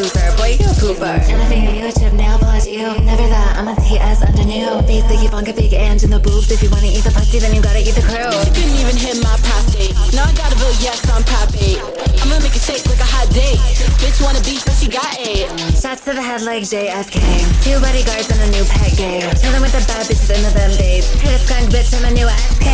loser. Boy, you a pooper. Anything you a chip nail polish you. Never that. I'm a TS under new. They think you funk a big and in the boobs. If you wanna eat the pussy, then you gotta eat the crew. She couldn't even hit my prostate. Now I gotta vote yes on Prop 8. I'm gonna make it shake like a hot date. Bitch wanna beef, but she got eight. Shots to the head like JFK. Two bodyguards and a new pet game. Chillin' with the bad bitches into them days. Hit a skunk bitch and a new SK.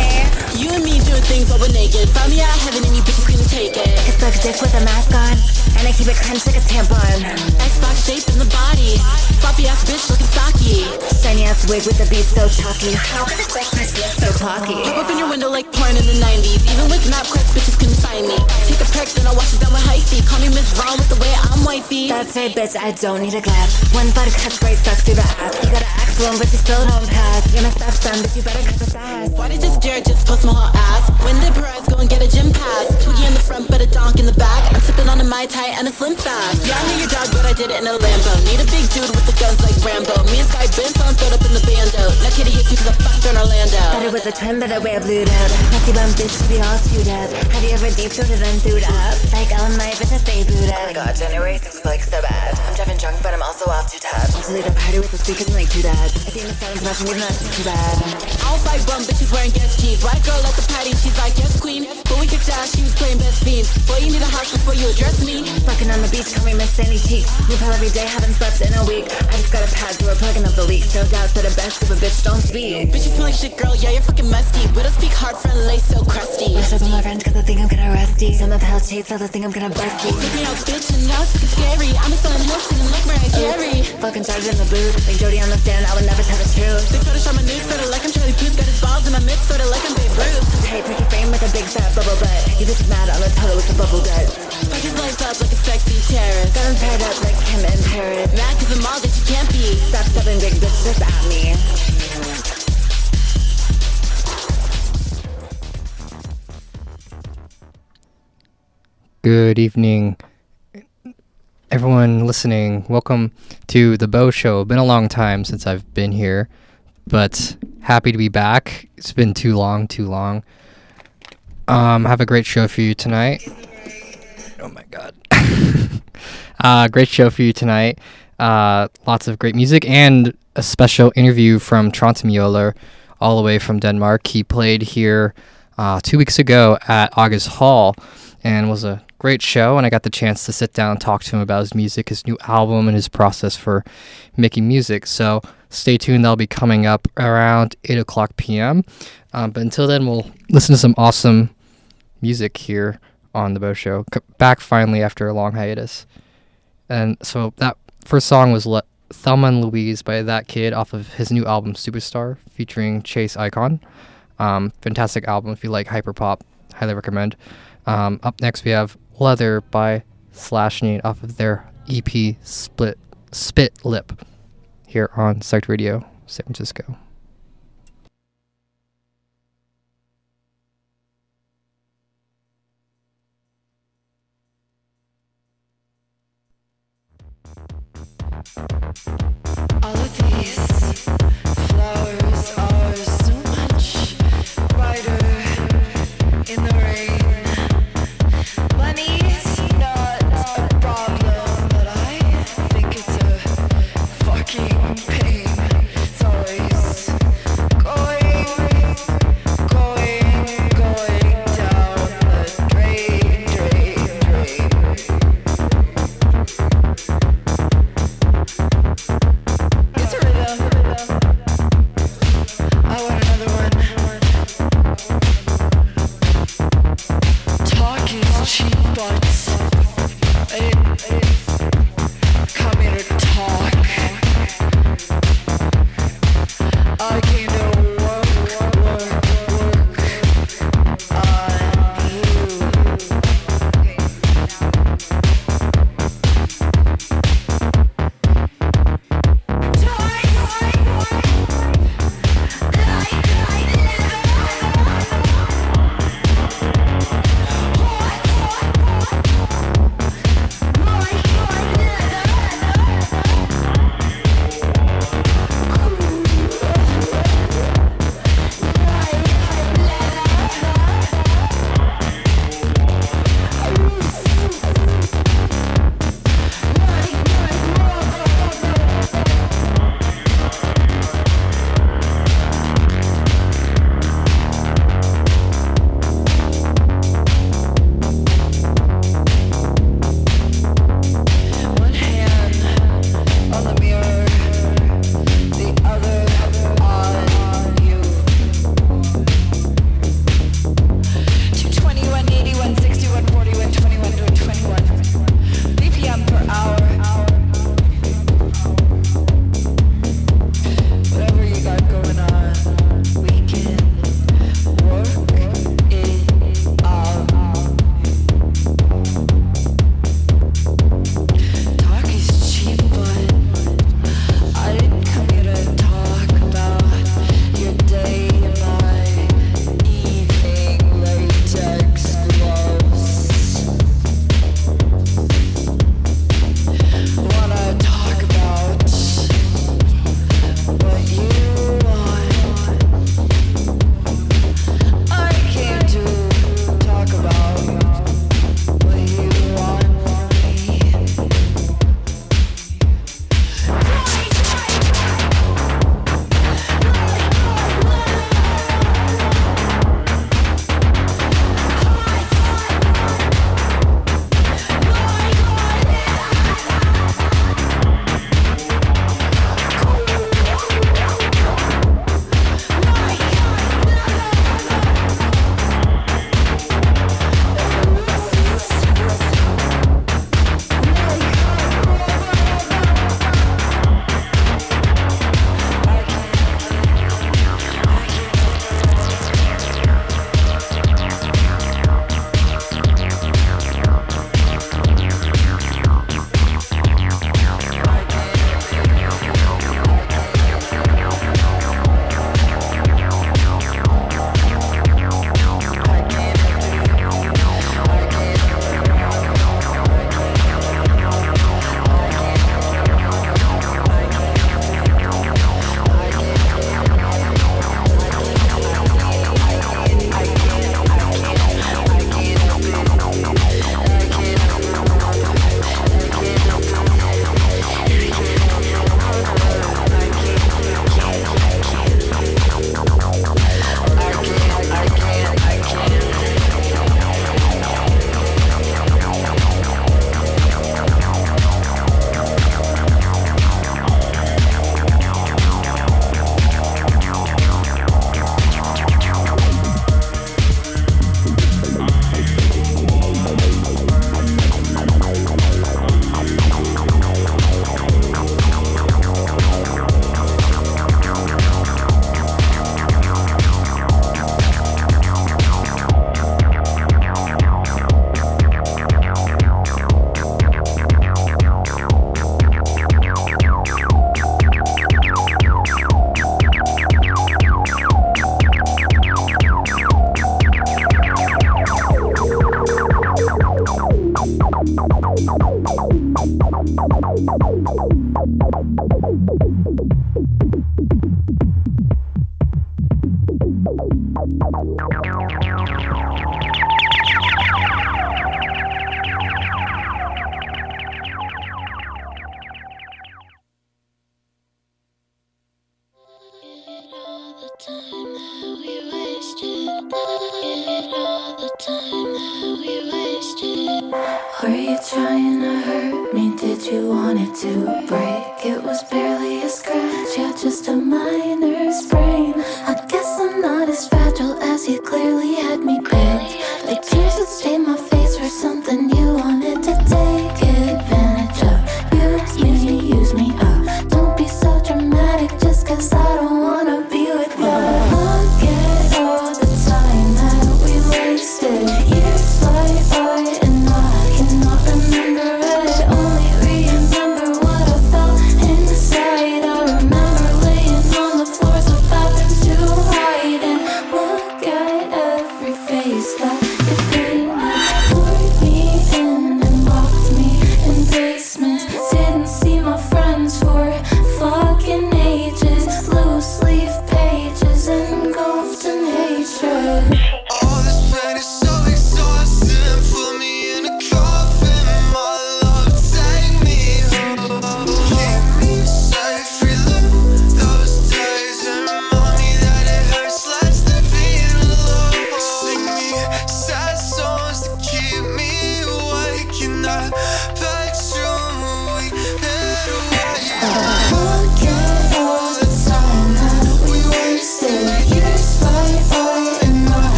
You and me doing things over naked. Found me out of heaven and you bitches couldn't take it. I suck dick with a mask on. And I keep it clenched like a tampon. Xbox shape in the body. Floppy ass bitch looking stocky. Shiny ass wig with the beat so chalky. How could this black look so cocky? Pop up in your window like porn in the 90s. Even with MapQuest, bitches couldn't find me. Take a perk, then I wash it down with high C. Call me Miss Wrong with the way I'm wifey. That's right, bitch, I don't need a glass. One body cuts great sucks through the ass. You gotta act one, but you still don't pass. You're my stepson, but you better cut the ass. Why did this Jared just post my hot ass? When did Perez go and get a gym pass? Twiggy in the front, but a donk in the back. I'm sipping on a Mai Tai and a Slim Fast. Yeah, I knew your dog, but I did it in a Lambo. Need a big dude with the guns like Rambo. Me and Sky been found throwed up in the bando. Now kitty hits you cause I fucked her in Orlando. Thought it was a twin, but I wear blue out. Messy bum bitch to be all chewed up. Have you ever deep throated and thewed up? Like all night, but I stay booed Oh my up. god, January 6th was like so bad. I'm driving drunk, but I'm also off too tired. To lead a party with the speakers and like two dads. I think the sound is much even that's too bad. I don't fight bum bitches wearing guest jeans. White girl at the party, she's like, yes, queen. But we kicked ass, she was playing best fiends. Boy, you need a house before you address me. Fucking on the beach, call me Miss Sandy Cheeks. New pill every day, haven't slept in a week. I just got a pad, so we're plugging up the leaks. No doubt, said the best of a bitch, don't speak. Bitch, you feel like shit, girl. Yeah, you're fucking musty. We don't speak hard, friend, lace so crusty. Wish up with my friends, cause I think I'm gonna rusty. Some of the hell chase, I think I'm gonna bust you. Me out, bitch, and now it's fucking scary. I'm a selling hill singing like Mariah Carey. Fucking charged in the booth. Like Jody on the stand, I would never tell the truth. They Photoshop my nude, sorta like I'm Charlie Puth. Got his balls in my midst, sorta like I'm Babe Ruth. Hey, pretty frame with a big fat bubble butt. You bitch mad on the toilet with the bubble gut. Fuck his lights up like a sexy terrorist. Got him tied up like Kim in Paris. Mad that you can't be. Stop stepping big bitch just at me. Good evening, everyone listening. Welcome to the Bo Show. Been a long time since I've been here, but happy to be back. It's been too long, too long. Um, have a great show for you tonight. Oh my god. uh, great show for you tonight. Uh, lots of great music and a special interview from Trentemøller, all the way from Denmark. He played here uh, two weeks ago at August Hall and was a great show. And I got the chance to sit down and talk to him about his music, his new album, and his process for making music. So stay tuned. That'll be coming up around 8 o'clock p.m. Um, but until then, we'll listen to some awesome music here on the Bo Show. Back finally after a long hiatus. And so that first song was Le- Thelma and Louise by That Kid off of his new album Superstar featuring Chase Icon. Um, fantastic album if you like hyperpop. Highly recommend. Um, up next we have Leather by Slash Need off of their EP Split Spit Lip here on Psyched Radio San Francisco. All of these flowers are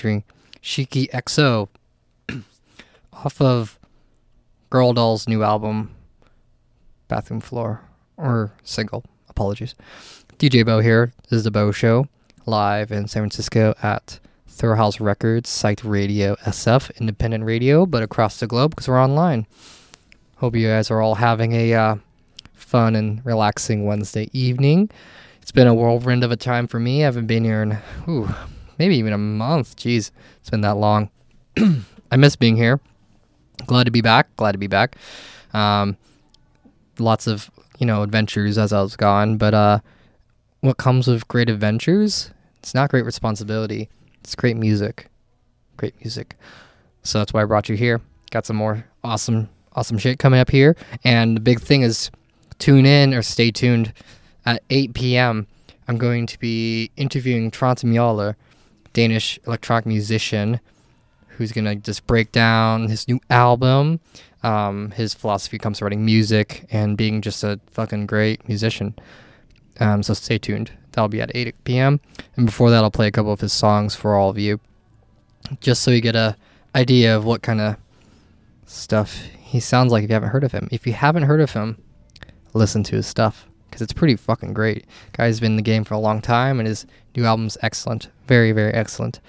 featuring Shiki XO off of Girl Doll's new album Bathroom Floor or single. Apologies. DJ Bo here. This is the Bo Show live in San Francisco at Third House Records, Site Radio SF, independent radio, but across the globe because we're online. Hope you guys are all having a uh, fun and relaxing Wednesday evening. It's been a whirlwind of a time for me. I haven't been here in, ooh, maybe even a month. Jeez, it's been that long. I miss being here. Glad to be back. Glad to be back. Um, lots of you know adventures as I was gone, but uh, what comes with great adventures? It's not great responsibility. It's great music. Great music. So that's why I brought you here. Got some more awesome, awesome shit coming up here. And the big thing is tune in or stay tuned at 8 p.m. I'm going to be interviewing Trentemøller, Danish electronic musician, who's to just break down his new album. Um, his philosophy comes to writing music and being just a fucking great musician. Um, so stay tuned. That'll be at 8 p.m. And before that, I'll play a couple of his songs for all of you, just so you get a idea of what kind of stuff he sounds like if you haven't heard of him. If you haven't heard of him, listen to his stuff because it's pretty fucking great. Guy's been in the game for a long time, and his new album's excellent, very very excellent.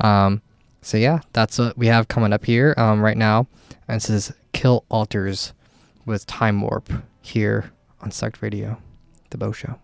Um, so yeah, that's what we have coming up here um, right now. And this is Kill Alters with Time Warp here on Sect Radio, the Bo Show.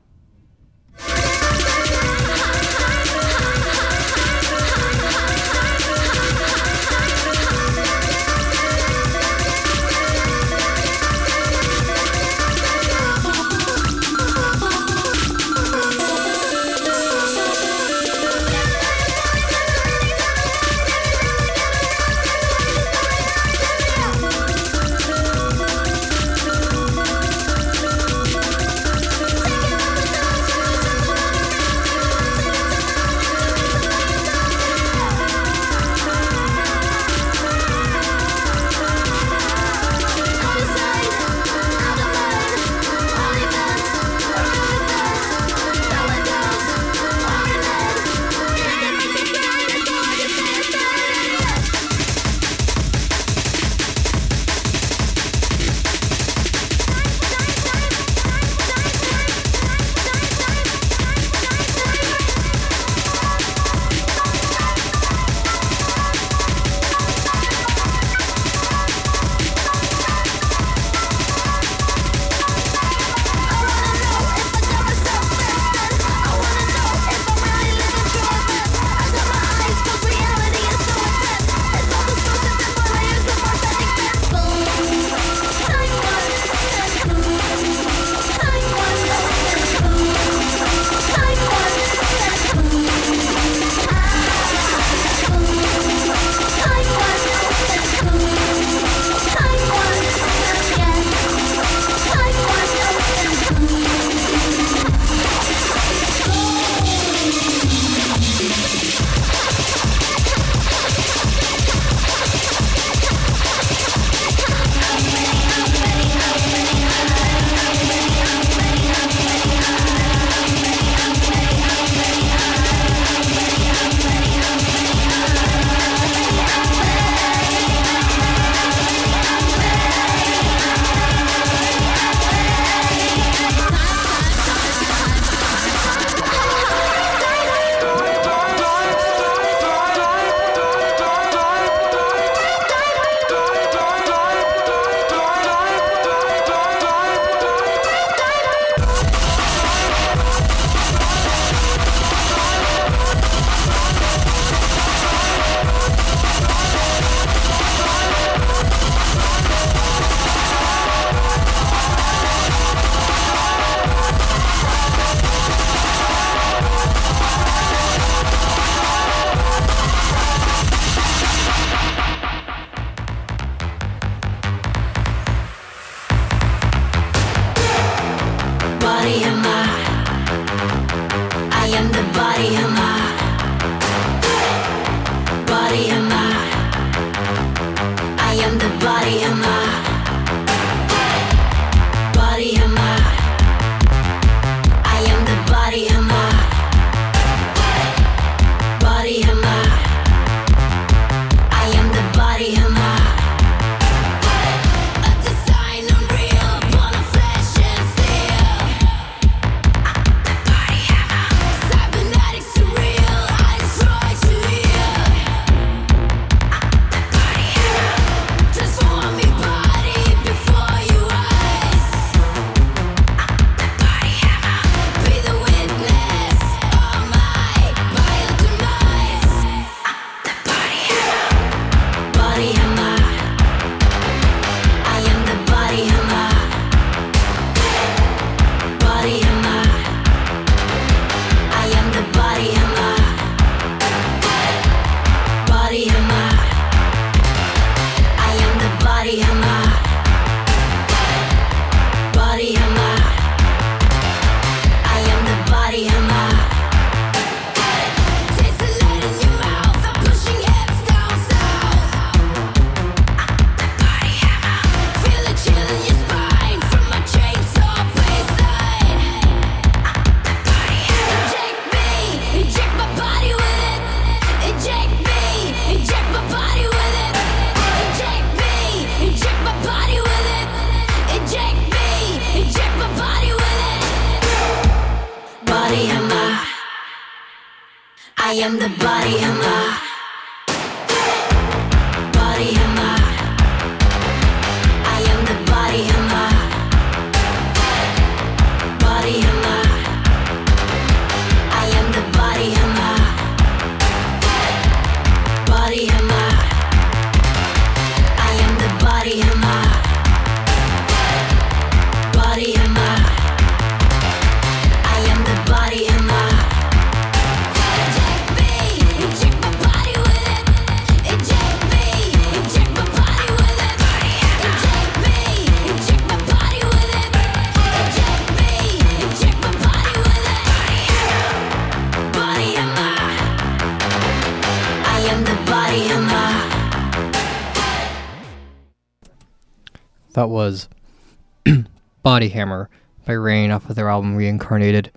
Body Hammer by Rain off of their album Reincarnated.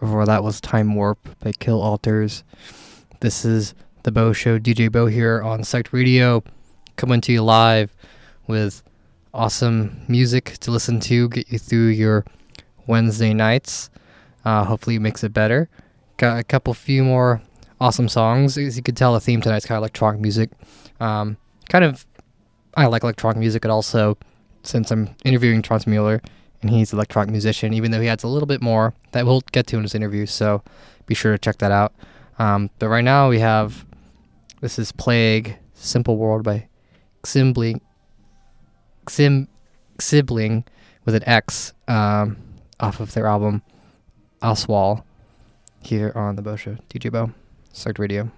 Before that was Time Warp by Kill Alters. This is The Bo Show, DJ Bo here on Sect Radio, coming to you live with awesome music to listen to, get you through your Wednesday nights. Uh, hopefully, it makes it better. Got a couple few more awesome songs. As you can tell, the theme tonight's kind of electronic music. Um, kind of, I like electronic music, but also, since I'm interviewing Trentemøller, and he's an electronic musician, even though he adds a little bit more that we'll get to in his interview. So be sure to check that out. Um, but right now we have this is Plague Simple World by Ximbling, Xim, Xibling with an X um, off of their album Oswald here on the Bo Show DJ Bo Select Radio.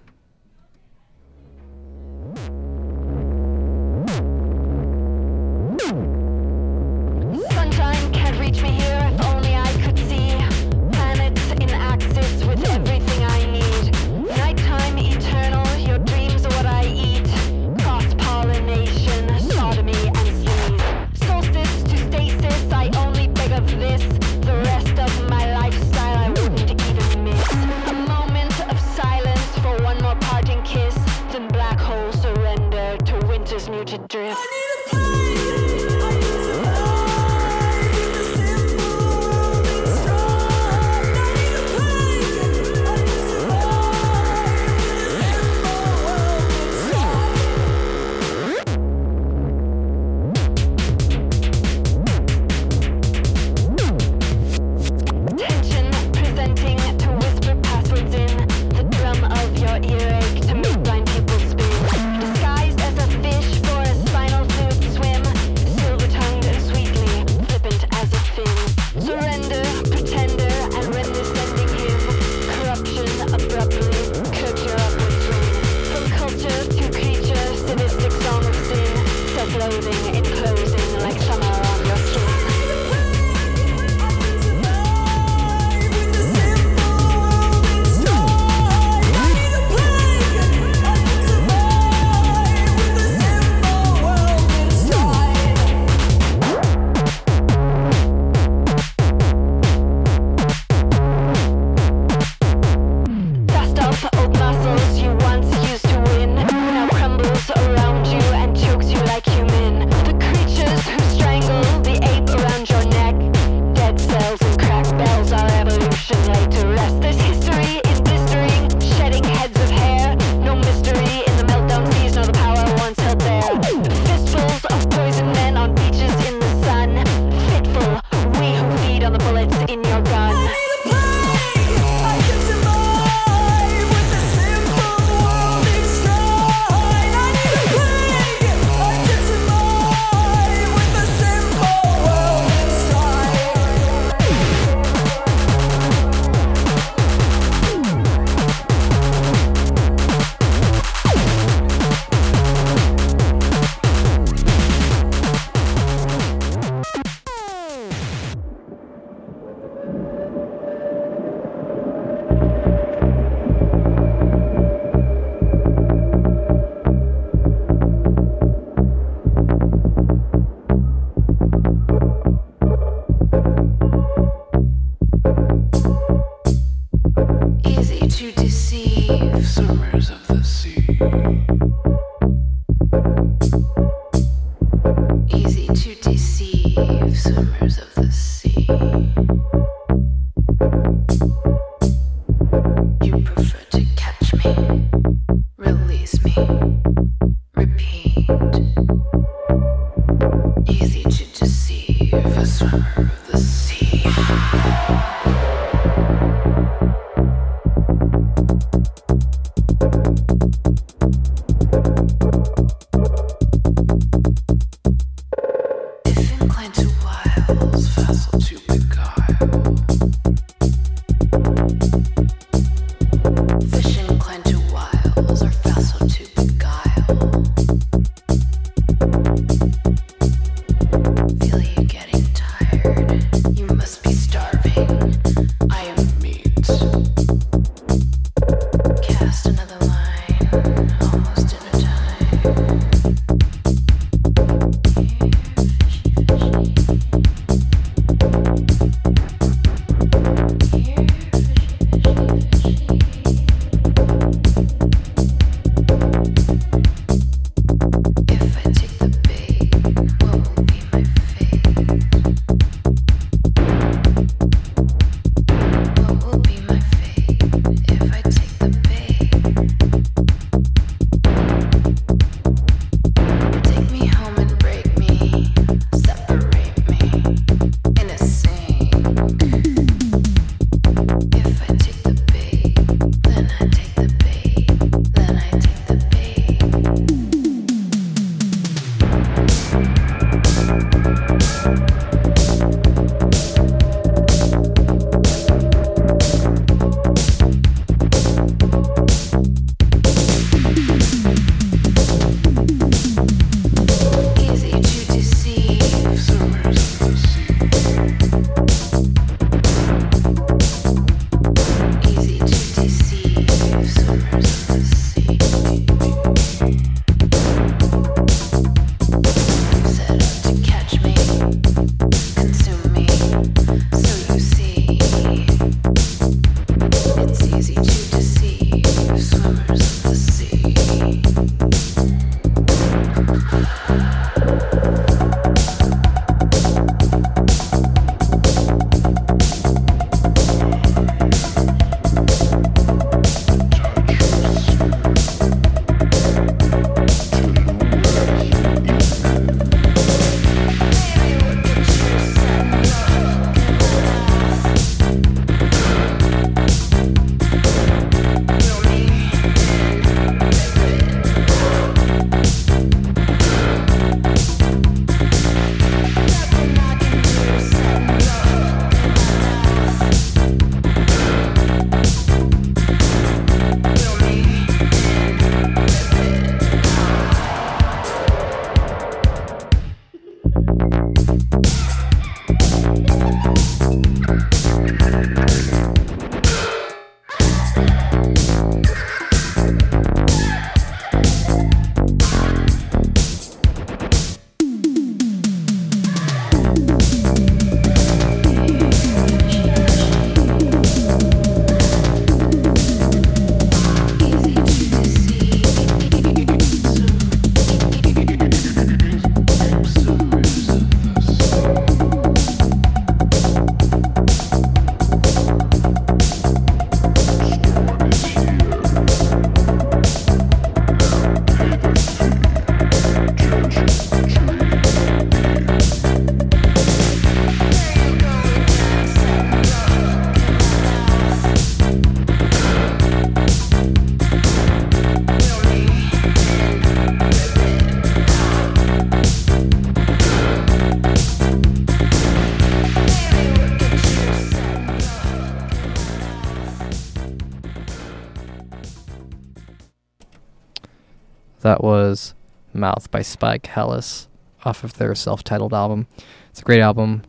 Mouth by Spike Hellis off of their self titled album. It's a great album.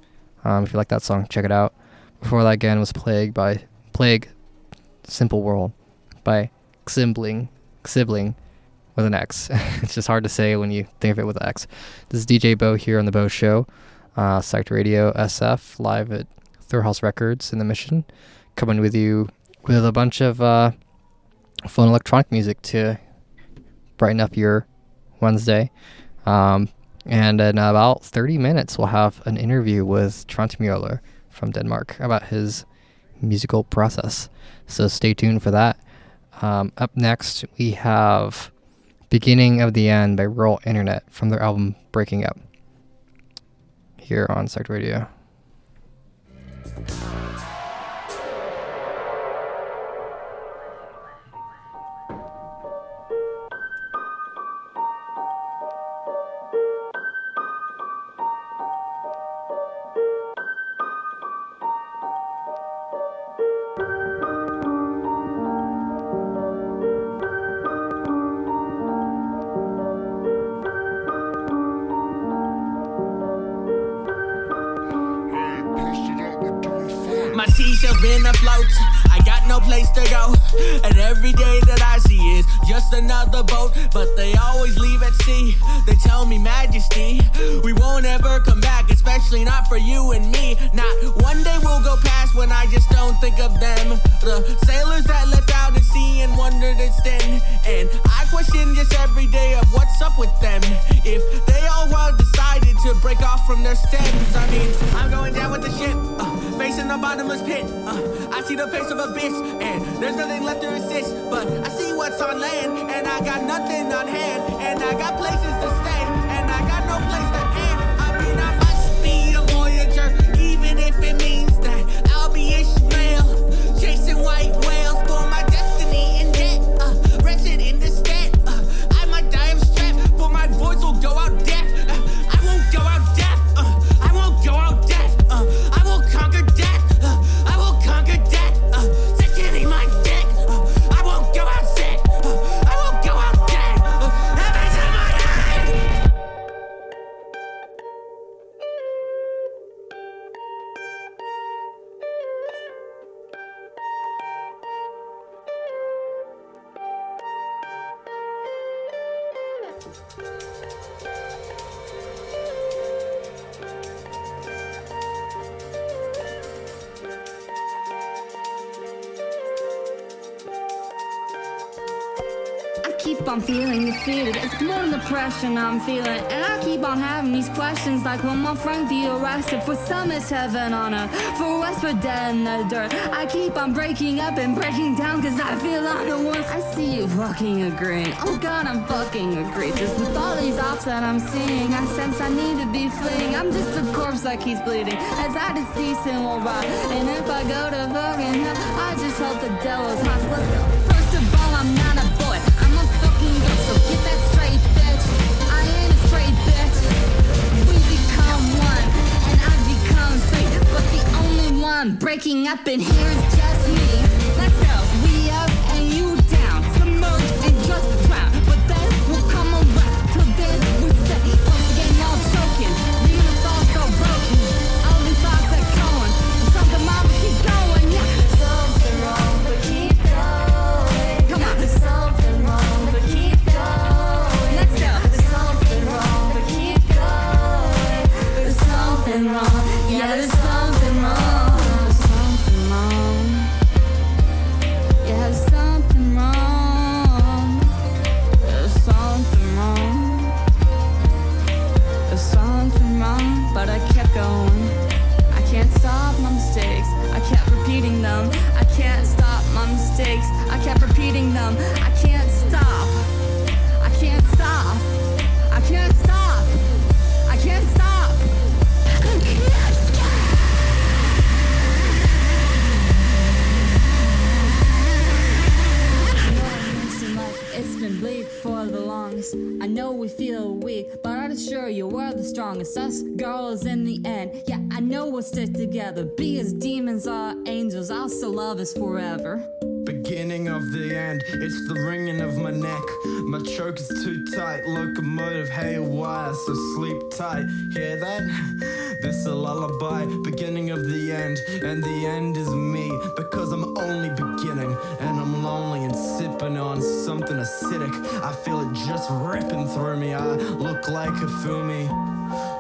Um, if you like that song, check it out. Before that, again, was Plague by Plague Simple World by Xibling, Xibling with an X. it's just hard to say when you think of it with an X. This is DJ Bo here on The Bo Show, uh, Psyched Radio SF, live at Third House Records in the Mission, coming with you with a bunch of uh, fun electronic music to brighten up your Wednesday. Um, and in about 30 minutes, we'll have an interview with Trentemøller from Denmark about his musical process. So stay tuned for that. Um, up next, we have Beginning of the End by Rural Internet from their album Breaking Up here on Psyched Radio. Place to go, and every day that I see is just another boat. But they always leave at sea. They tell me, Majesty, we won't ever come back, especially not for you and me. Not one day will go past when I just don't think of them. The sailors that left out sea and wondered its then. And I question just every day of what's up with them. If they all well decided to break off from their stems, I mean, I'm going down with the ship, uh, facing the bottomless pit. Uh, I see the face of abyss, and there's nothing left to resist. But I see what's on land, and I got nothing on hand, and I got places to stay, and I got no place to end. I mean, I must be a voyager, even if it means that I'll be Ishmael, chasing white whales than I'm feeling. And I keep on having these questions like, will my friend be arrested? For some, it's heaven on earth. For us, we're dead in the dirt. I keep on breaking up and breaking down because I feel I'm the one. I see you fucking agreeing. Oh god, I'm fucking egregious. With all these ops that I'm seeing, I sense I need to be fleeing. I'm just a corpse that keeps bleeding as I decease and will rot. And if I go to fucking hell, I just hope the devil's hot. Let's go. Breaking up in here we feel weak, but I'd assure you we're the strongest. Us girls in the end. Yeah, I know we'll stick together. Be as demons or angels. I'll still love us forever. Beginning of the end, it's the ringing of my neck. My choke is too tight, locomotive haywire, so sleep tight. Hear that? This a lullaby, beginning of the end, and the end is me, because I'm only beginning, and I'm lonely and sipping on something acidic. I feel it just ripping through me. I look like a Fumi.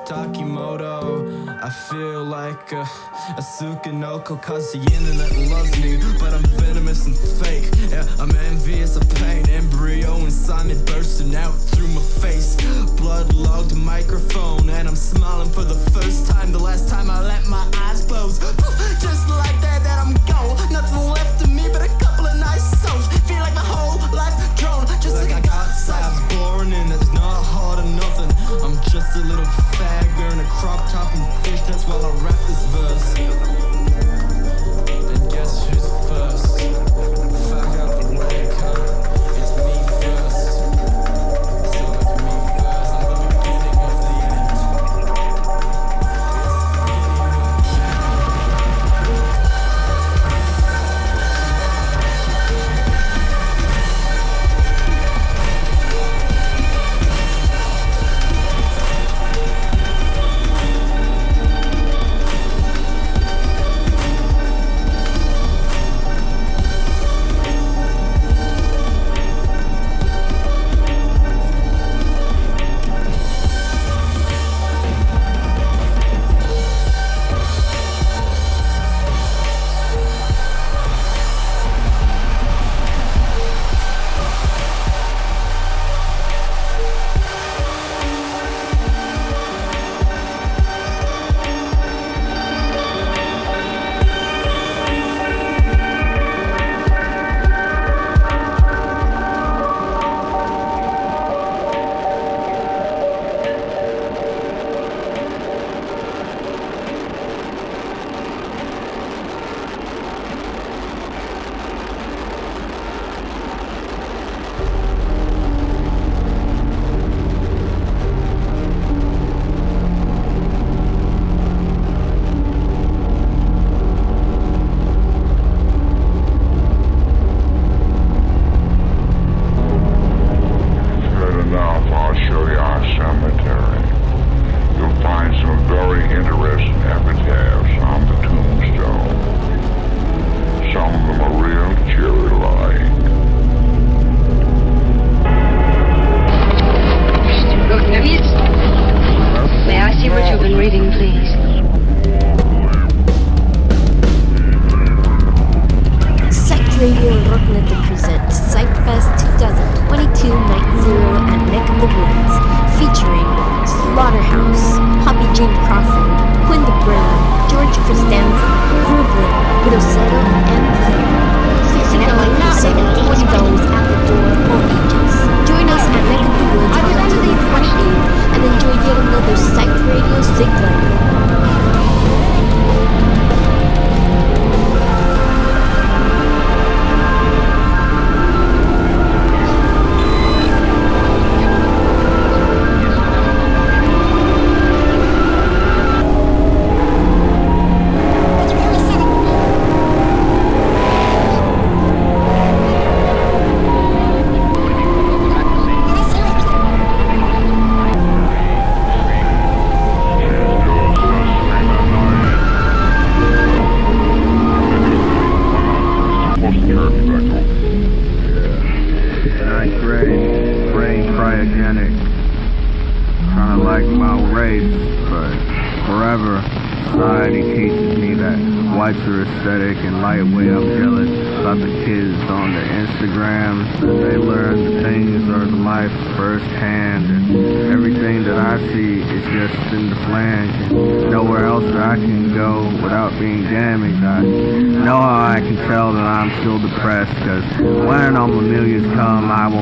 Takimoto, I feel like a, a Sukanoko cause the internet loves me But I'm venomous and fake, yeah, I'm envious of pain Embryo inside me bursting out through my face. Blood-logged microphone and I'm smiling for the first time The last time I let my eyes close. Just like that, that I'm gone. Nothing left of me but a couple of nice songs. Feel like my whole life drone Just like I got I was born in It's not hard or nothing I'm just a little fag wearing a crop top and fishnets while I rap this verse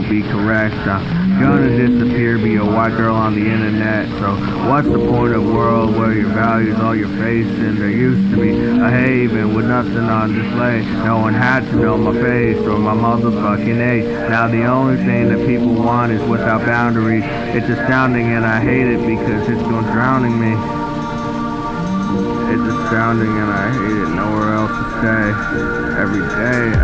won't be correct. Uh, I'm gonna disappear, be a white girl on the internet. So what's the point of world where your values all you're facing? There used to be a haven with nothing on display. No one had to know my face or my motherfucking age. Now the only thing that people want is without boundaries. It's astounding and I hate it because it's going drowning me. It's astounding and I hate it. Nowhere else to stay. Every day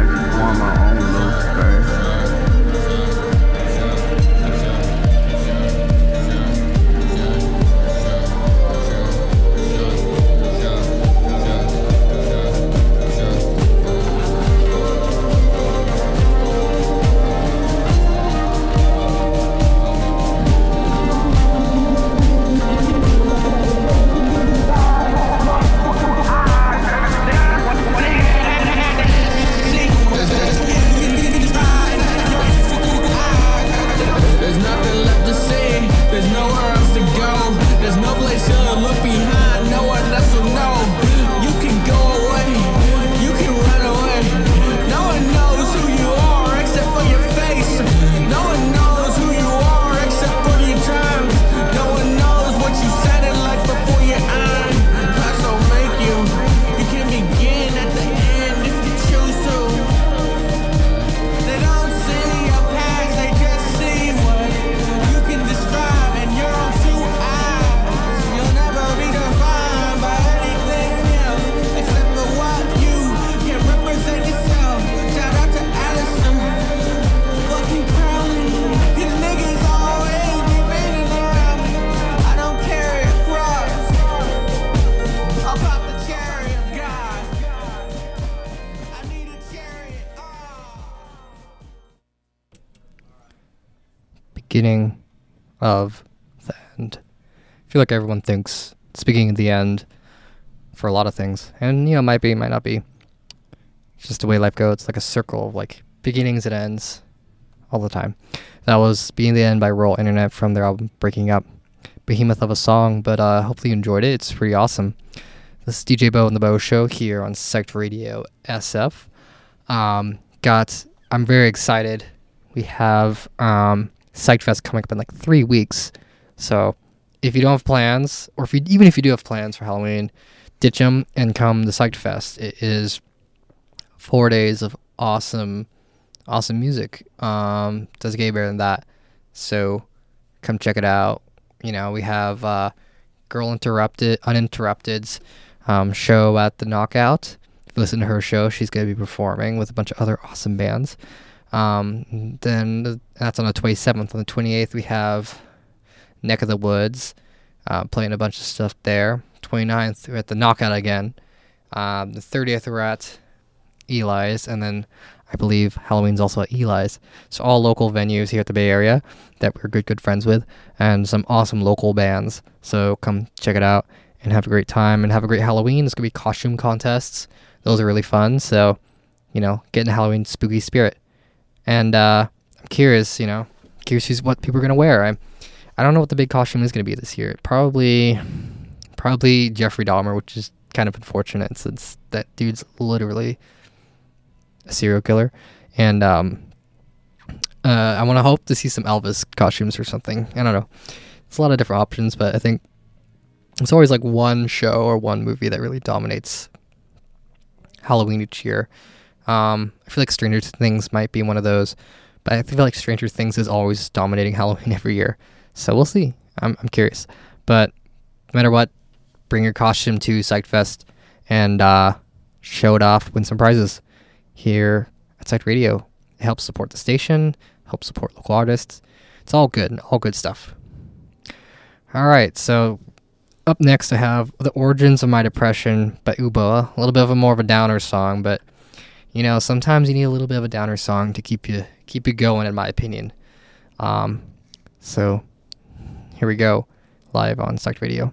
beginning of the end. I feel like everyone thinks beginning of the end for a lot of things, and you know, might be, might not be. It's just the way life goes. It's like a circle of like beginnings and ends all the time. That was being the end by Rural Internet from their album Breaking Up. Behemoth of a song, but uh, hopefully you enjoyed it. It's pretty awesome. This is DJ Bo and the Bo Show here on Sect Radio SF. Um, got I'm very excited. We have um, Psych Fest coming up in like three weeks. So if you don't have plans, or if you even if you do have plans for Halloween, ditch them and come to Psych Fest. It is four days of awesome, awesome music. Um, does get better than that. So come check it out. You know we have uh, Girl Interrupted, Uninterrupted's um, show at the Knockout. If you listen to her show, she's going to be performing with a bunch of other awesome bands. Um, then that's on the 27th. On the 28th, we have Neck of the Woods uh, playing a bunch of stuff there. 29th, we're at the Knockout again. Um, the 30th, we're at Eli's. And then I believe Halloween's also at Eli's. So all local venues here at the Bay Area that we're good, good friends with, and some awesome local bands. So come check it out and have a great time and have a great Halloween. There's gonna be costume contests. Those are really fun. So you know, get in the Halloween spooky spirit. And uh, I'm curious, you know, curious who's what people are gonna wear. I I don't know what the big costume is gonna be this year. Probably probably Jeffrey Dahmer, which is kind of unfortunate since that dude's literally a serial killer. And um, uh, I want to hope to see some Elvis costumes or something. I don't know. It's a lot of different options, but I think it's always like one show or one movie that really dominates Halloween each year. Um, I feel like Stranger Things might be one of those, but I feel like Stranger Things is always dominating Halloween every year. So we'll see. I'm, I'm curious. But no matter what, bring your costume to Psych Fest and uh, show it off, win some prizes here at Psych Radio. It helps support the station, helps support local artists. It's all good, all good stuff. All right, so up next I have The Origins of My Depression by Uboa. A little bit of a more of a downer song, but you know, sometimes you need a little bit of a downer song to keep you keep you going in my opinion. Um so here we go, live on Psyched Radio.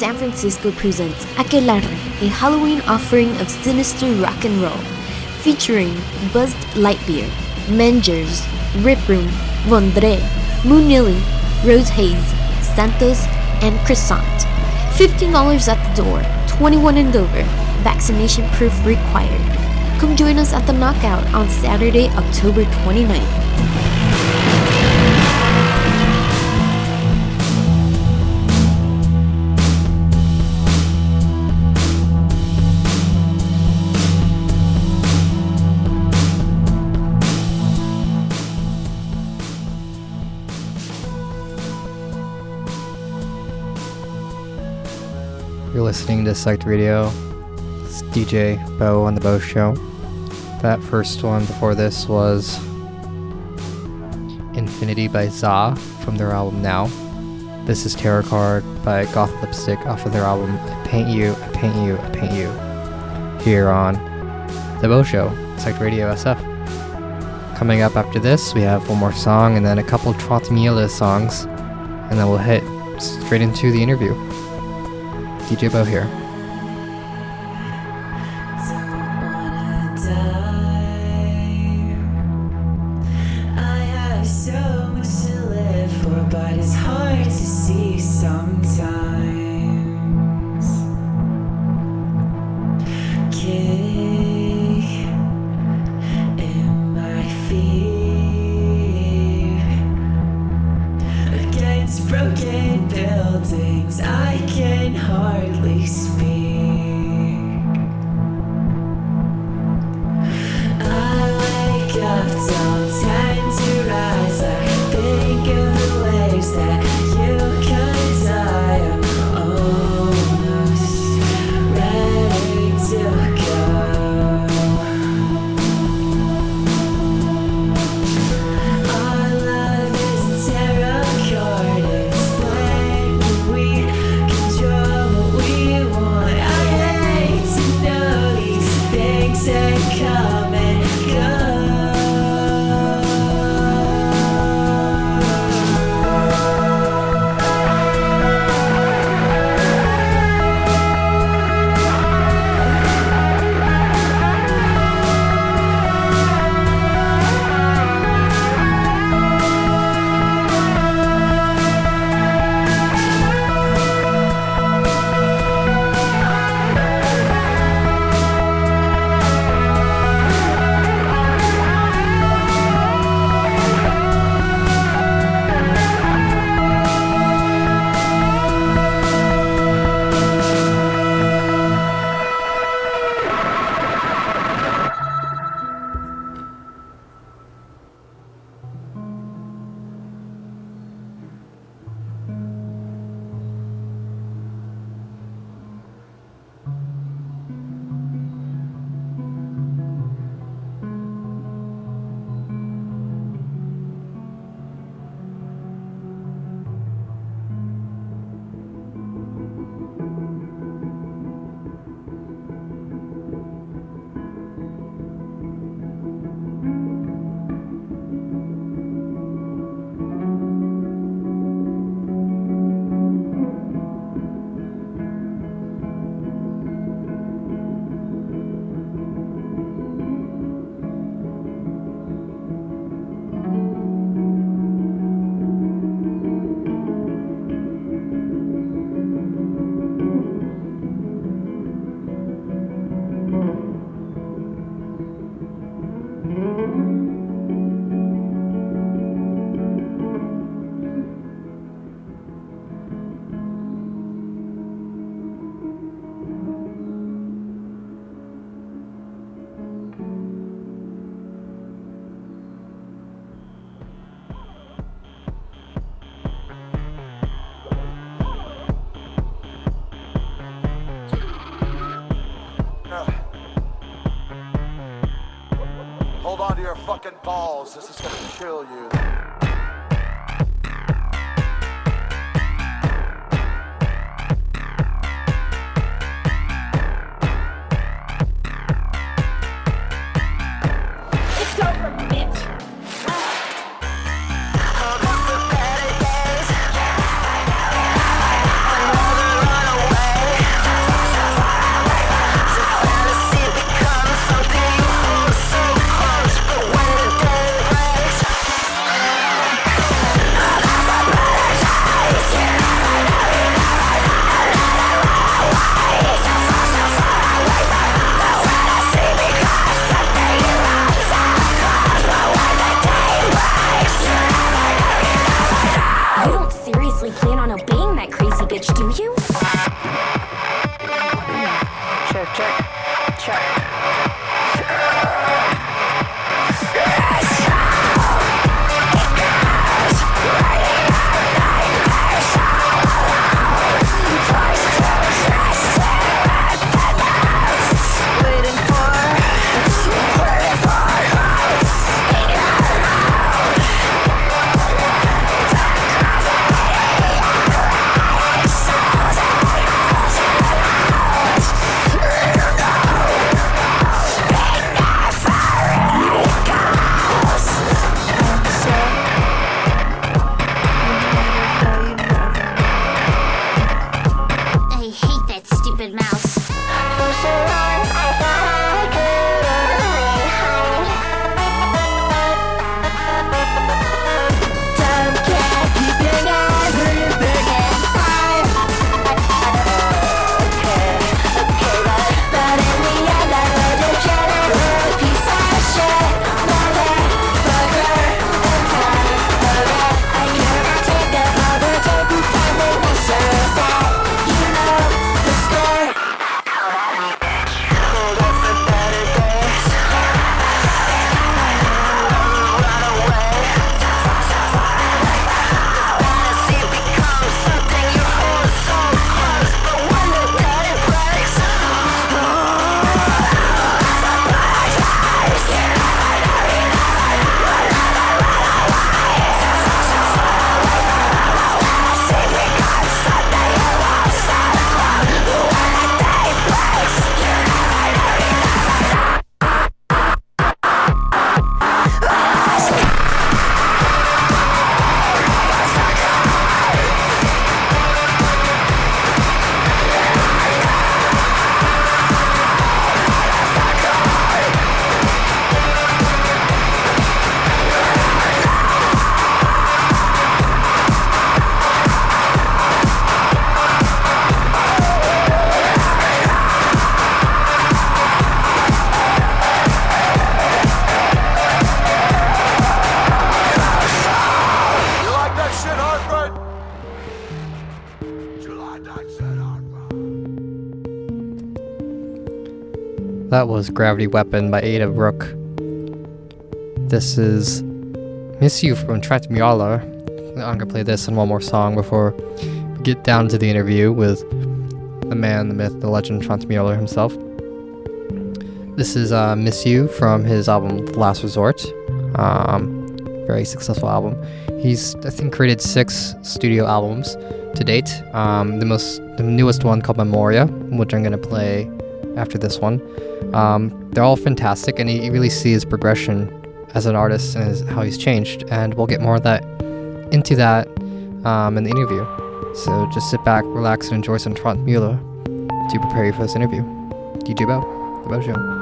San Francisco presents Aquelarre, a Halloween offering of sinister rock and roll, featuring Buzzed Lightbeer, Mengers, Rip Room, Vondre, Moonilly, Rose Hayes, Santos, and Croissant. $15 at the door, 21 and over, vaccination proof required. Come join us at the Knockout on Saturday, October 29th. Listening to Psyched Radio. It's DJ Bo on the Bo Show. That first one before this was Infinity by Za from their album Now. This is Tarot Card by Goth Lipstick off of their album I Paint You, I Paint You, I Paint You. Here on the Bo Show, Psyched Radio SF. Coming up after this, we have one more song and then a couple Trentemøller songs, and then we'll hit straight into the interview. DJ Bo here. Was Gravity Weapon by Ada Brooke. This is Miss You from Muller. I'm gonna play this and one more song before we get down to the interview with the man, the myth, the legend, Muller himself. This is uh, Miss You from his album The Last Resort. Um, very successful album. He's, I think, created six studio albums to date. Um, the most, the newest one called Memoria, which I'm gonna play after this one. Um, they're all fantastic, and you really see his progression as an artist and his, how he's changed. And we'll get more of that into that um, in the interview. So just sit back, relax, and enjoy some Trentemøller to prepare you for this interview. DJ Bo, The Bo Show.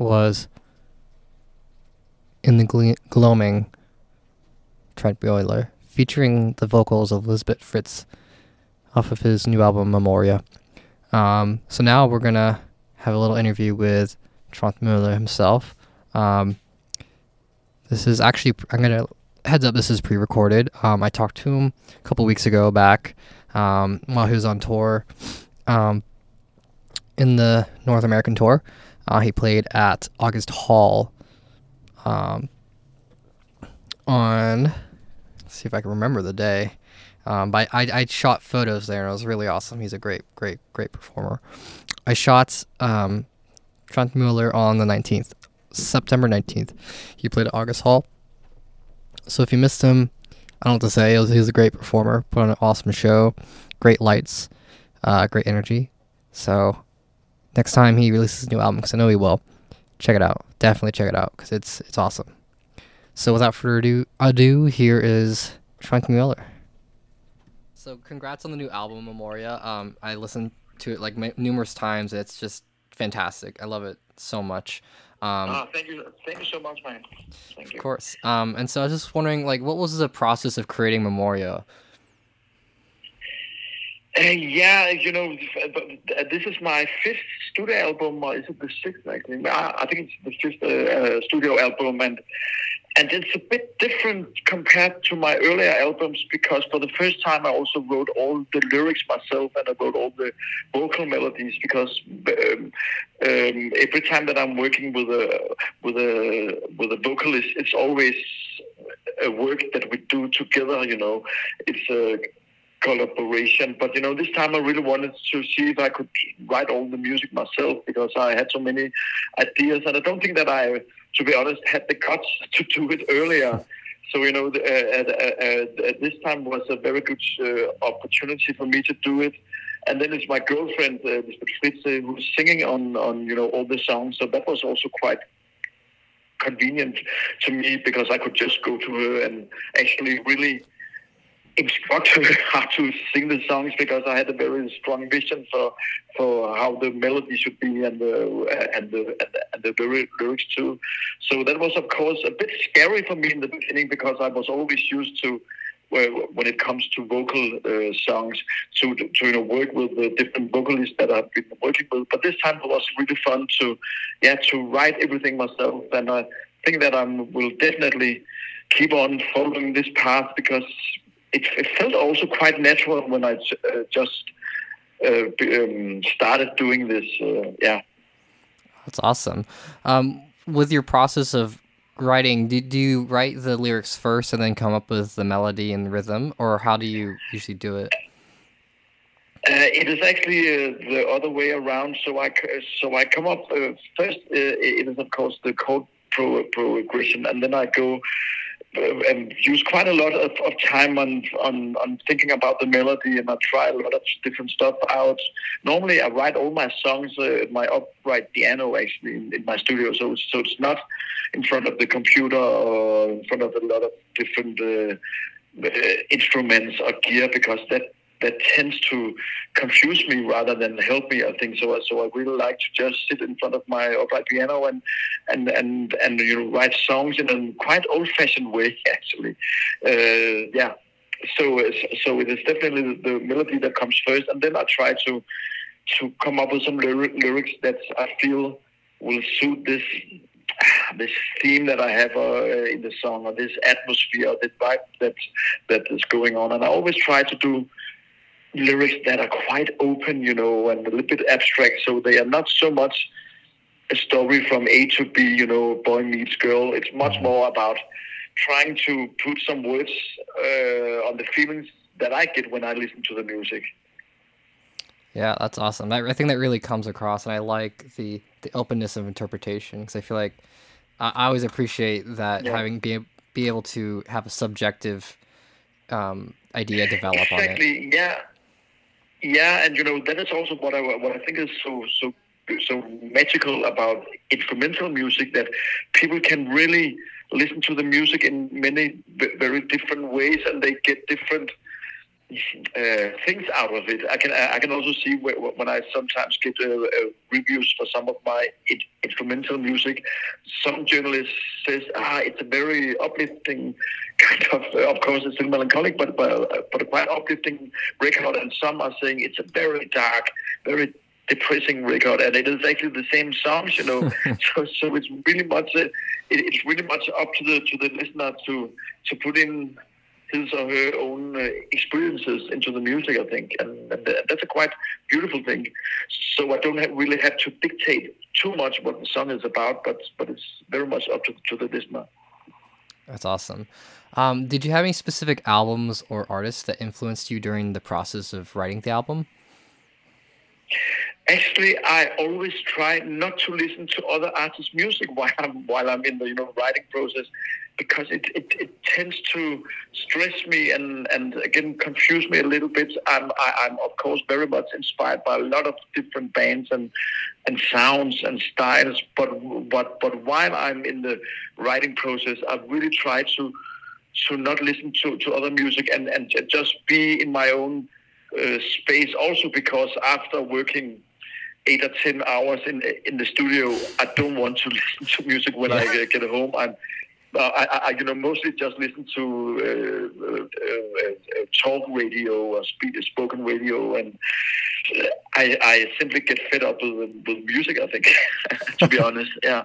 That was in the gloaming Trentemøller, featuring the vocals of Lisbet Fritze off of his new album Memoria. Um, so now we're gonna have a little interview with Trentemøller himself. Um, this is actually I'm gonna heads up. This is pre-recorded. Um, I talked to him a couple weeks ago back um, while he was on tour um, in the North American tour. Uh, he played at August Hall um, on. Let's see if I can remember the day. Um, but I, I shot photos there and it was really awesome. He's a great, great, great performer. I shot um, Trentemøller on the 19th, September 19th. He played at August Hall. So if you missed him, I don't what to say. Was, he was a great performer, put on an awesome show, great lights, uh, great energy. So next time he releases a new album, because I know he will, check it out. Definitely check it out because it's it's awesome. So without further ado, ado here is Trentemøller. So congrats on the new album, Memoria. Um, I listened to it like m- numerous times. It's just fantastic. I love it so much. Um, Ah, thank you, thank you so much, man. Thank you. of course. Um, and so I was just wondering, like, what was the process of creating Memoria? Uh, yeah, you know, this is my fifth studio album. Or is it the sixth? I, I think it's the fifth uh, uh, studio album, and and it's a bit different compared to my earlier albums because for the first time I also wrote all the lyrics myself and I wrote all the vocal melodies because um, um, every time that I'm working with a with a with a vocalist, it's always a work that we do together. You know, it's a collaboration. But you know, this time I really wanted to see if I could write all the music myself because I had so many ideas, and I don't think that I, to be honest, had the guts to do it earlier. So you know, uh, uh, uh, uh, this time was a very good uh, opportunity for me to do it. And then it's my girlfriend, uh, Lisbet Fritze, uh, who's singing on, on you know all the songs. So that was also quite convenient to me because I could just go to her and actually really instruct her how to sing the songs because I had a very strong vision for for how the melody should be and the and the and the, lyrics too. So that was of course a bit scary for me in the beginning because I was always used to. When it comes to vocal uh, songs, to, to you know work with the different vocalists that I've been working with, but this time it was really fun to, yeah, to write everything myself, and I think that I will definitely keep on following this path because it, it felt also quite natural when I uh, just uh, um, started doing this. Uh, yeah. That's awesome. Um, with your process of writing, do, do you write the lyrics first and then come up with the melody and rhythm, or how do you usually do it? Uh, it is actually uh, the other way around. So I so I come up uh, first. Uh, it is of course the chord pro- progression, and then I go and use quite a lot of, of time on, on on thinking about the melody, and I try a lot of different stuff out. Normally, I write all my songs uh, at my upright piano actually in, in my studio, so so it's not in front of the computer or in front of a lot of different uh, uh, instruments or gear because that that tends to confuse me rather than help me. I think so. So I really like to just sit in front of my upright piano and and and and you know write songs in a quite old-fashioned way, actually. Uh, yeah. So so it is definitely the, melody that comes first, and then I try to to come up with some lyri- lyrics that I feel will suit this this theme that I have uh, in the song, or this atmosphere, or that vibe that that is going on. And I always try to do lyrics that are quite open, you know, and a little bit abstract, so they are not so much a story from A to B, you know, boy meets girl. It's much more about trying to put some words uh, on the feelings that I get when I listen to the music. Yeah, that's awesome. I, I think that really comes across, and I like the the openness of interpretation because I feel like I, I always appreciate that Yeah. having be be able to have a subjective um, idea develop on it. exactly. Yeah, yeah, and you know that is also what I what I think is so so so magical about instrumental music that people can really listen to the music in many very different ways, and they get different uh, things out of it. I can I can also see when I sometimes get uh, uh, reviews for some of my instrumental music. Some journalists says ah it's a very uplifting kind of of course it's still melancholic but but but a quite uplifting record, and some are saying it's a very dark, very depressing record, and it is actually the same songs, you know. so so it's really much uh, it, it's really much up to the to the listener to to put in his or her own uh, experiences into the music, I think, and, and that's a quite beautiful thing. So I don't have, really have to dictate too much what the song is about, but but it's very much up to, to the listener. That's awesome. Um, did you have any specific albums or artists that influenced you during the process of writing the album? Actually, I always try not to listen to other artists' music while I'm while I'm in the you know writing process, because it, it, it tends to stress me and, and again confuse me a little bit. I'm I, I'm of course very much inspired by a lot of different bands and and sounds and styles, but but but while I'm in the writing process, I really try to to not listen to, to other music and and just be in my own uh, space. Also because after working eight or ten hours in in the studio, I don't want to listen to music when I uh, get home. I'm uh, I, I, you know, mostly just listen to uh, uh, uh, uh, talk radio or speak, spoken radio, and I, I simply get fed up with, with music. I think, to be honest, yeah,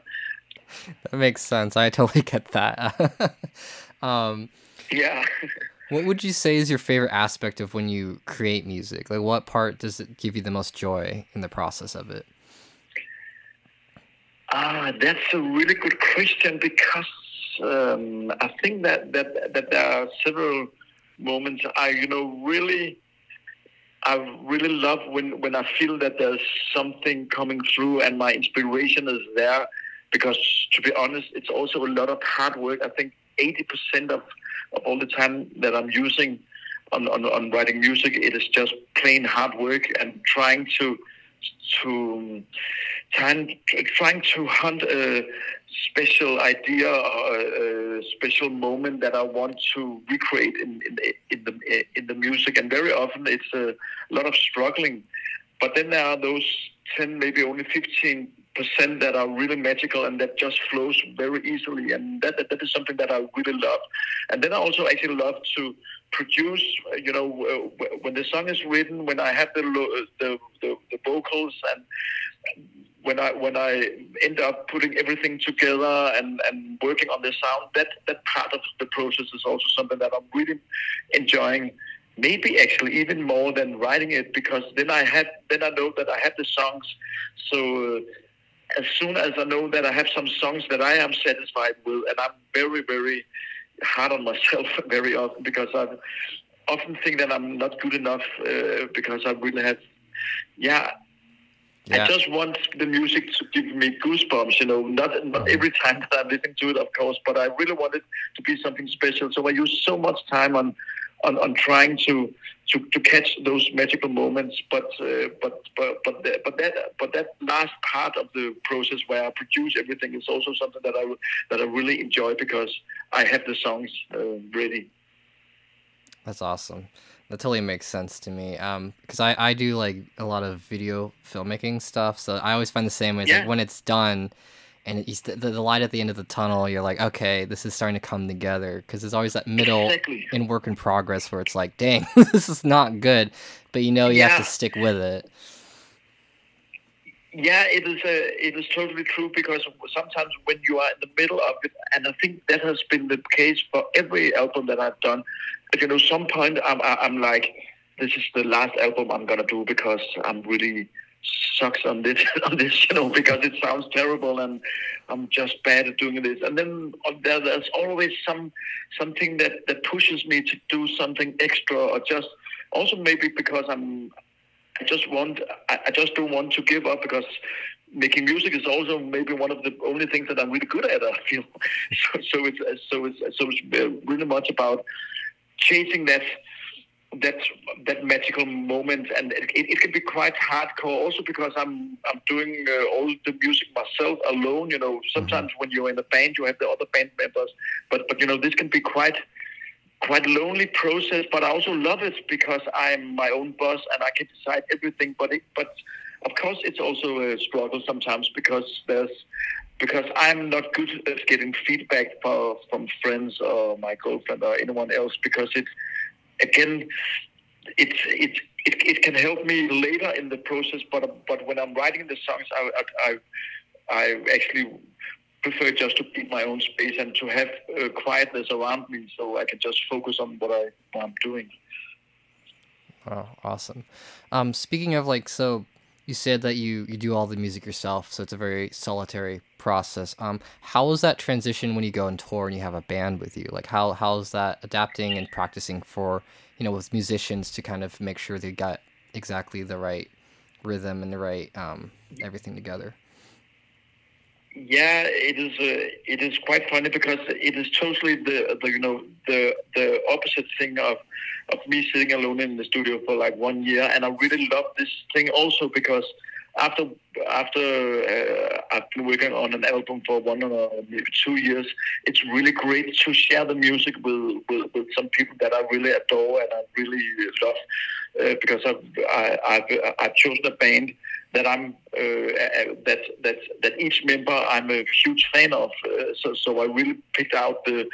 That makes sense. I totally get that. um, yeah. what would you say is your favorite aspect of when you create music? Like, what part does it give you the most joy in the process of it? Ah, that's a really good question because um, I think that, that that there are several moments I, you know, really, I really love when when I feel that there's something coming through and my inspiration is there. Because to be honest, it's also a lot of hard work. I think eighty percent of of all the time that I'm using on, on, on writing music, it is just plain hard work and trying to to trying, trying to hunt a special idea or a special moment that I want to recreate in, in, in the in the music. And very often it's a lot of struggling. But then there are those ten, maybe only fifteen percent that are really magical and that just flows very easily. And that, that that is something that I really love. And then I also actually love to produce you know when the song is written when I have the the, the, the vocals and when I when I end up putting everything together and, and working on the sound that that part of the process is also something that I'm really enjoying. Maybe actually even more than writing it because then I had then I know that I have the songs. So uh, as soon as I know that I have some songs that I am satisfied with, and I'm very, very hard on myself very often because I often think that I'm not good enough uh, because I really have, yeah. Yeah. I just want the music to give me goosebumps, you know, not not every time that I'm listening to it, of course, but I really want it to be something special. So I use so much time on on, on trying to, to to catch those magical moments. But uh, but but but the, but that but that last part of the process where I produce everything is also something that I that I really enjoy because I have the songs uh, ready. That's awesome. That totally makes sense to me. Um, because I I do like a lot of video filmmaking stuff, so I always find the same way. Yeah. like when it's done, and it's the, the light at the end of the tunnel, you're like, okay, this is starting to come together. Because there's always that middle Exactly. in work in progress where it's like, dang, this is not good, but you know you have to stick with it. Yeah, it is. Uh, it is totally true because sometimes when you are in the middle of it, and I think that has been the case for every album that I've done. At you know, some point I'm I'm like, this is the last album I'm gonna do because I'm really sucks on this on this, you know, because it sounds terrible and I'm just bad at doing this. And then uh, there, there's always some something that that pushes me to do something extra, or just also maybe because I'm I just want I, I just don't want to give up because making music is also maybe one of the only things that I'm really good at. I feel so. So it's so it's so it's uh, really much about chasing that that that magical moment, and it, it can be quite hardcore. Also because I'm I'm doing uh, all the music myself alone. You know, sometimes when you're in a band, you have the other band members, but but you know this can be quite quite lonely process, but I also love it because I'm my own boss and I can decide everything. But it, but of course, it's also a struggle sometimes because there's because I'm not good at getting feedback for, from friends or my girlfriend or anyone else because it again it's it, it it can help me later in the process. But but when I'm writing the songs, I I, I, I actually prefer just to keep my own space and to have uh, quietness around me so I can just focus on what I what I'm doing. Oh, awesome. Um, speaking of like, so you said that you you do all the music yourself, so it's a very solitary process. Um, how is that transition when you go on tour and you have a band with you? Like, how how's that adapting and practicing for you know with musicians to kind of make sure they got exactly the right rhythm and the right um, everything together? Yeah, it is. Uh, it is quite funny because it is totally the, the you know the the opposite thing of of me sitting alone in the studio for like one year, and I really love this thing also because after after uh, I've been working on an album for one or maybe two years, it's really great to share the music with with, with some people that I really adore and I really love uh, because I've I, I've I've chosen a band that I'm uh, that that that each member I'm a huge fan of. Uh, so so I really picked out the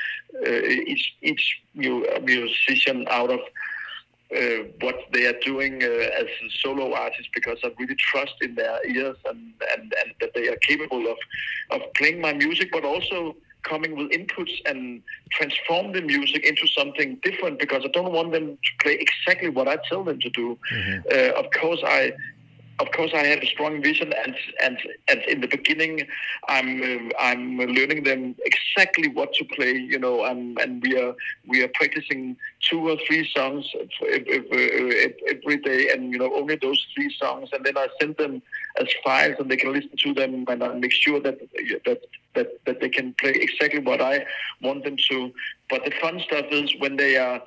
uh, each each mu- musician out of. Uh, what they are doing uh, as solo artists because I really trust in their ears and, and, and that they are capable of, of playing my music, but also coming with inputs and transform the music into something different because I don't want them to play exactly what I tell them to do. Uh, of course, I of course, I have a strong vision, and and and in the beginning, I'm uh, I'm learning them exactly what to play. You know, and and we are we are practicing two or three songs ev- every day, and you know only those three songs, and then I send them as files, and they can listen to them, and I make sure that that that that they can play exactly what I want them to. But the fun stuff is when they are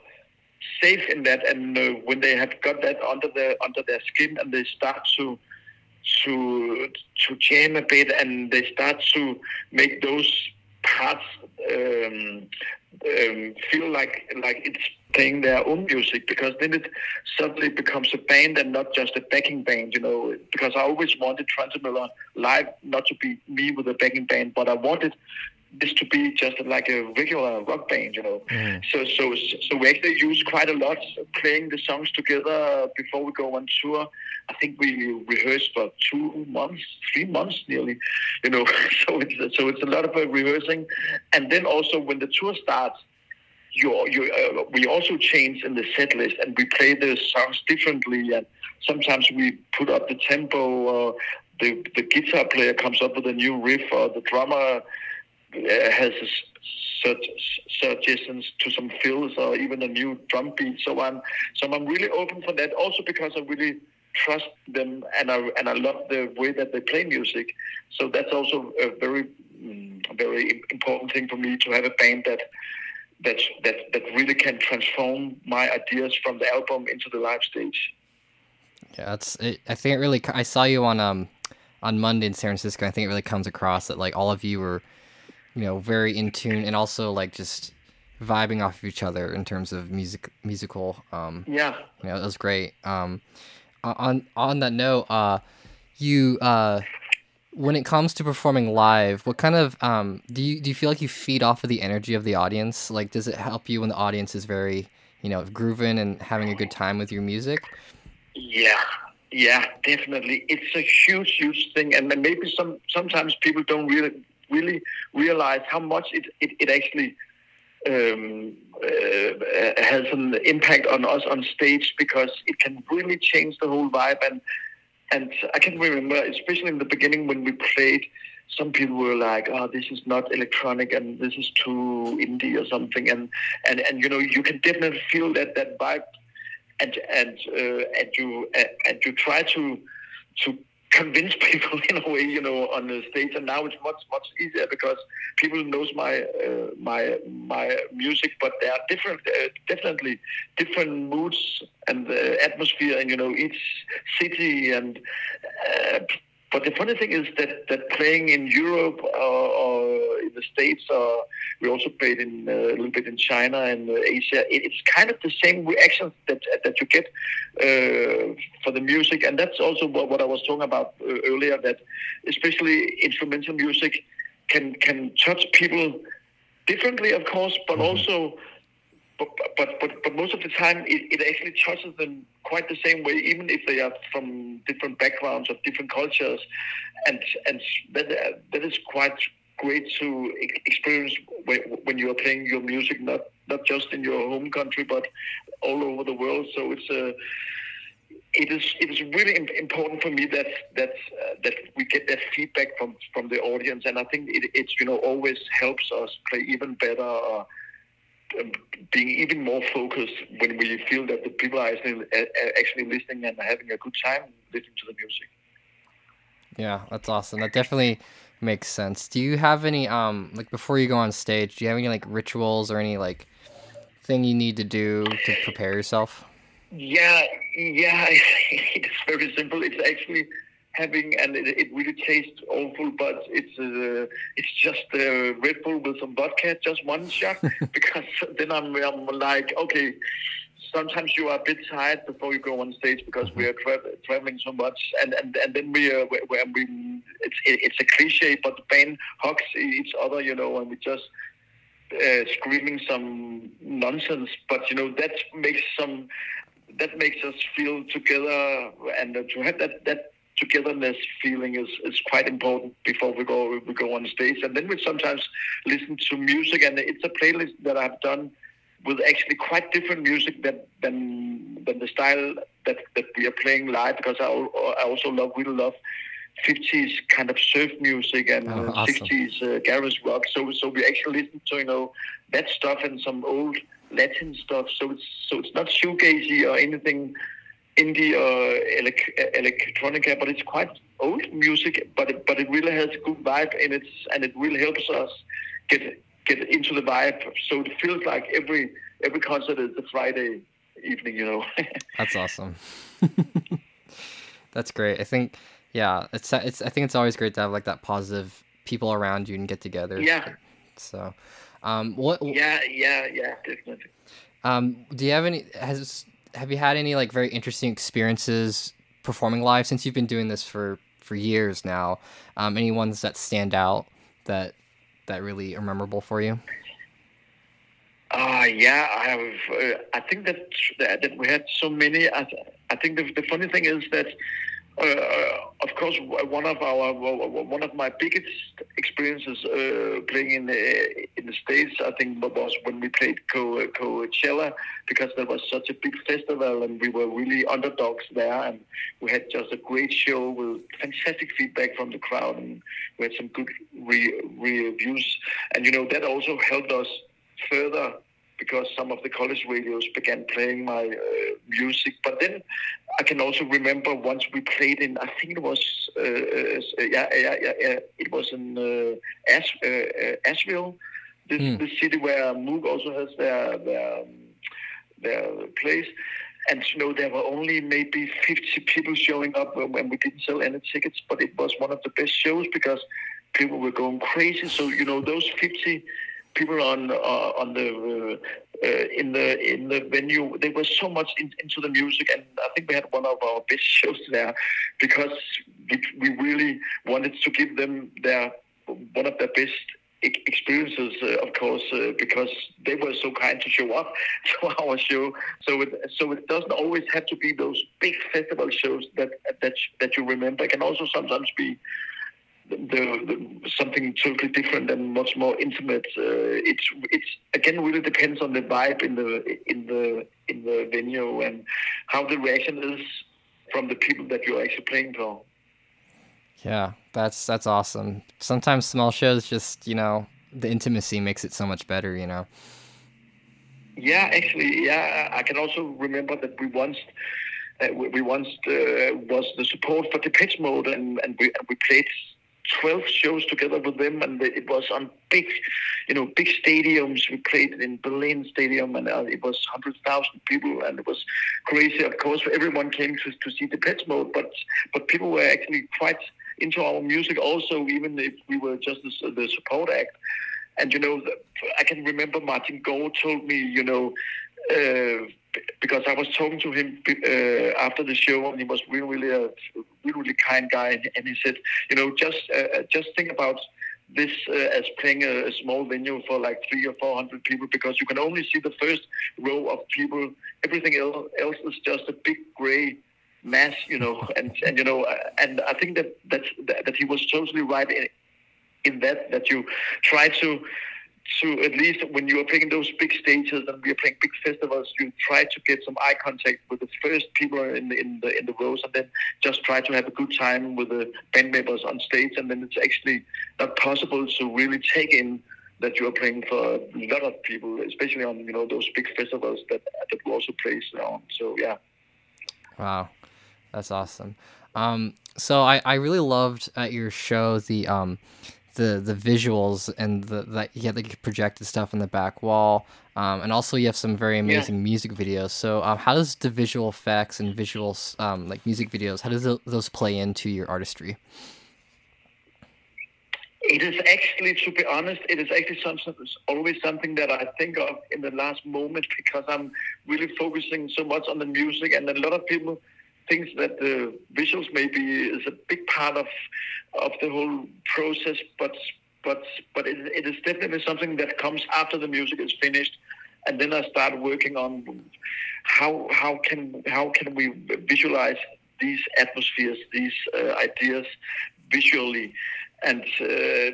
safe in that, and uh, when they have got that under their under their skin, and they start to to to jam a bit, and they start to make those parts um, um, feel like like it's playing their own music because then it suddenly becomes a band and not just a backing band, you know. Because I always wanted Trentemøller live not to be me with a backing band, but I wanted this to be just like a regular rock band, you know. So so so we actually use quite a lot playing the songs together before we go on tour. I think we rehearsed for two months, three months nearly, you know. So it's so it's a lot of uh, rehearsing, and then also when the tour starts, you you uh, we also change in the set list and we play the songs differently, and sometimes we put up the tempo. Or the the guitar player comes up with a new riff, or the drummer uh, has suggestions to some fills or even a new drum beat. So I'm so I'm really open for that. Also because I really trust them and I and I love the way that they play music. So that's also a very mm, very important thing for me to have a band that that that that really can transform my ideas from the album into the live stage. Yeah, that's. It, I think it really. I saw you on um on Monday in San Francisco. I think it really comes across that like all of you were, you know, very in tune and also like just vibing off of each other in terms of music musical. Um, Yeah. you know, it was great. Um, on on that note, uh, you uh, when it comes to performing live, what kind of um do you do you feel like you feed off of the energy of the audience? Like, does it help you when the audience is very you know grooving and having a good time with your music? Yeah, yeah, definitely. It's a huge, huge thing, and then maybe some sometimes people don't really really realize how much it it, it actually um, uh, has an impact on us on stage because it can really change the whole vibe. And and I can remember, especially in the beginning when we played, some people were like, "Oh, this is not electronic, and this is too indie or something." And and and you know, you can definitely feel that that vibe and and uh, and you and, and you try to to convince people in a way, you know, on the stage. And now it's much much easier because people knows my uh, my my music, but there are different, uh, definitely different moods and uh, atmosphere, and you know, each city and. Uh, but the funny thing is that, that playing in Europe or, or the States or we also played in uh, a little bit in China and uh, Asia. It, it's kind of the same reaction that that you get uh, for the music, and that's also what, what I was talking about uh, earlier. That especially instrumental music can can touch people differently, of course, but also but, but but but most of the time it, it actually touches them quite the same way, even if they are from different backgrounds or different cultures, and and that that is quite great to experience when, you are playing your music, not not just in your home country but all over the world. So it's a it is it is really important for me that that uh, that we get that feedback from from the audience, and I think it it's you know always helps us play even better. Or, um, being even more focused when we feel that the people are actually, uh, actually listening and having a good time listening to the music. Yeah, that's awesome. That definitely makes sense. Do you have any um like before you go on stage, do you have any like rituals or any like thing you need to do to prepare yourself? Yeah, yeah, it's very simple. It's actually having, and it, it really tastes awful, but it's uh, it's just uh, Red Bull with some vodka, just one shot, because then I'm, I'm like, okay. Sometimes you are a bit tired before you go on stage because we are tra- traveling so much, and and, and then we uh, we, we it's it's a cliche, but the band hugs each other, you know, and we just uh, screaming some nonsense, but you know that makes some that makes us feel together, and uh, to have that that togetherness feeling is, is quite important before we go we go on stage, and then we sometimes listen to music, and it's a playlist that I've done with actually quite different music that, than than the style that, that we are playing live because I, I also love really love 50s kind of surf music and Oh, awesome. 60s uh, garage rock. So so we actually listen to you know that stuff and some old Latin stuff. So it's so it's not shoegazy or anything indie or elec- electronica, but it's quite old music. But it, but it really has a good vibe in it, and it really helps us get get into the vibe. So it feels like every every concert is a Friday evening. You know. That's awesome. That's great. I think yeah, it's it's I think it's always great to have like that positive people around you and get together. Yeah. So, um, what yeah, yeah, yeah, definitely. um, do you have any has have you had any like very interesting experiences performing live since you've been doing this for for years now? Um, any ones that stand out that that really are memorable for you? Uh, yeah, I have. Uh, I think that, that we had so many. I, I think the, the funny thing is that, uh, of course, one of our one of my biggest experiences uh, playing in the in the states, I think, was when we played Co- Coachella because there was such a big festival and we were really underdogs there, and we had just a great show with fantastic feedback from the crowd, and we had some good re- reviews, and you know that also helped us further because some of the college radios began playing my uh, music. But then I can also remember once we played in, I think it was, uh, uh, yeah, yeah, yeah, yeah, it was in uh, Ash, uh, uh, Asheville, this, Hmm. this city where Moog also has their their, um, their place. And you know there were only maybe 50 people showing up when when we didn't sell any tickets, but it was one of the best shows because people were going crazy. So you know those 50 people on uh, on the uh, uh, in the in the venue they were so much in, into the music and I think we had one of our best shows there because we, we really wanted to give them their one of their best experiences uh, of course uh, because they were so kind to show up to our show. So it so it doesn't always have to be those big festival shows that that that you remember. It can also sometimes be the, the, something totally different and much more intimate. Uh, it's it's again really depends on the vibe in the in the in the venue and how the reaction is from the people that you're actually playing for. Yeah, that's that's awesome. Sometimes small shows just you know the intimacy makes it so much better. You know. Yeah, actually, yeah, I can also remember that we once. Uh, we, we once uh, was the support for Depeche Mode, and, and we and we played 12 shows together with them, and it was on big, you know, big stadiums. We played in Berlin Stadium, and uh, it was 100,000 people, and it was crazy. Of course, everyone came to, to see Depeche Mode, but but people were actually quite into our music also, even if we were just the, the support act. and you know, I can remember Martin Gore told me, you know, uh, because I was talking to him uh, after the show, and he was really, really a really, kind guy, and, he said, you know, just uh, just think about this uh, as playing a, a small venue for like three or four hundred people because you can only see the first row of people. Everything else, else is just a big gray mass, you know. And and you know, uh, and I think that that's, that that he was totally right in, in that that you try to to at least when you are playing those big stages and we are playing big festivals, you try to get some eye contact with the first people in the in the in the rows, and then just try to have a good time with the band members on stage. And then it's actually not possible to really take in that you are playing for a lot of people, especially on you know those big festivals that that we also play on. So yeah. Wow, that's awesome. Um, so I, I really loved at your show the um, the the visuals and the that you had like projected stuff on the back wall, um, and also you have some very amazing music videos. So um, how does the visual effects and visuals um, like music videos how does tho- those play into your artistry? It is actually, to be honest, it is actually something, always something that I think of in the last moment because I'm really focusing so much on the music, and a lot of people think that the visuals maybe is a big part of of the whole process, but but but it, it is definitely something that comes after the music is finished, and then I start working on how how can how can we visualize these atmospheres, these uh, ideas visually, and uh,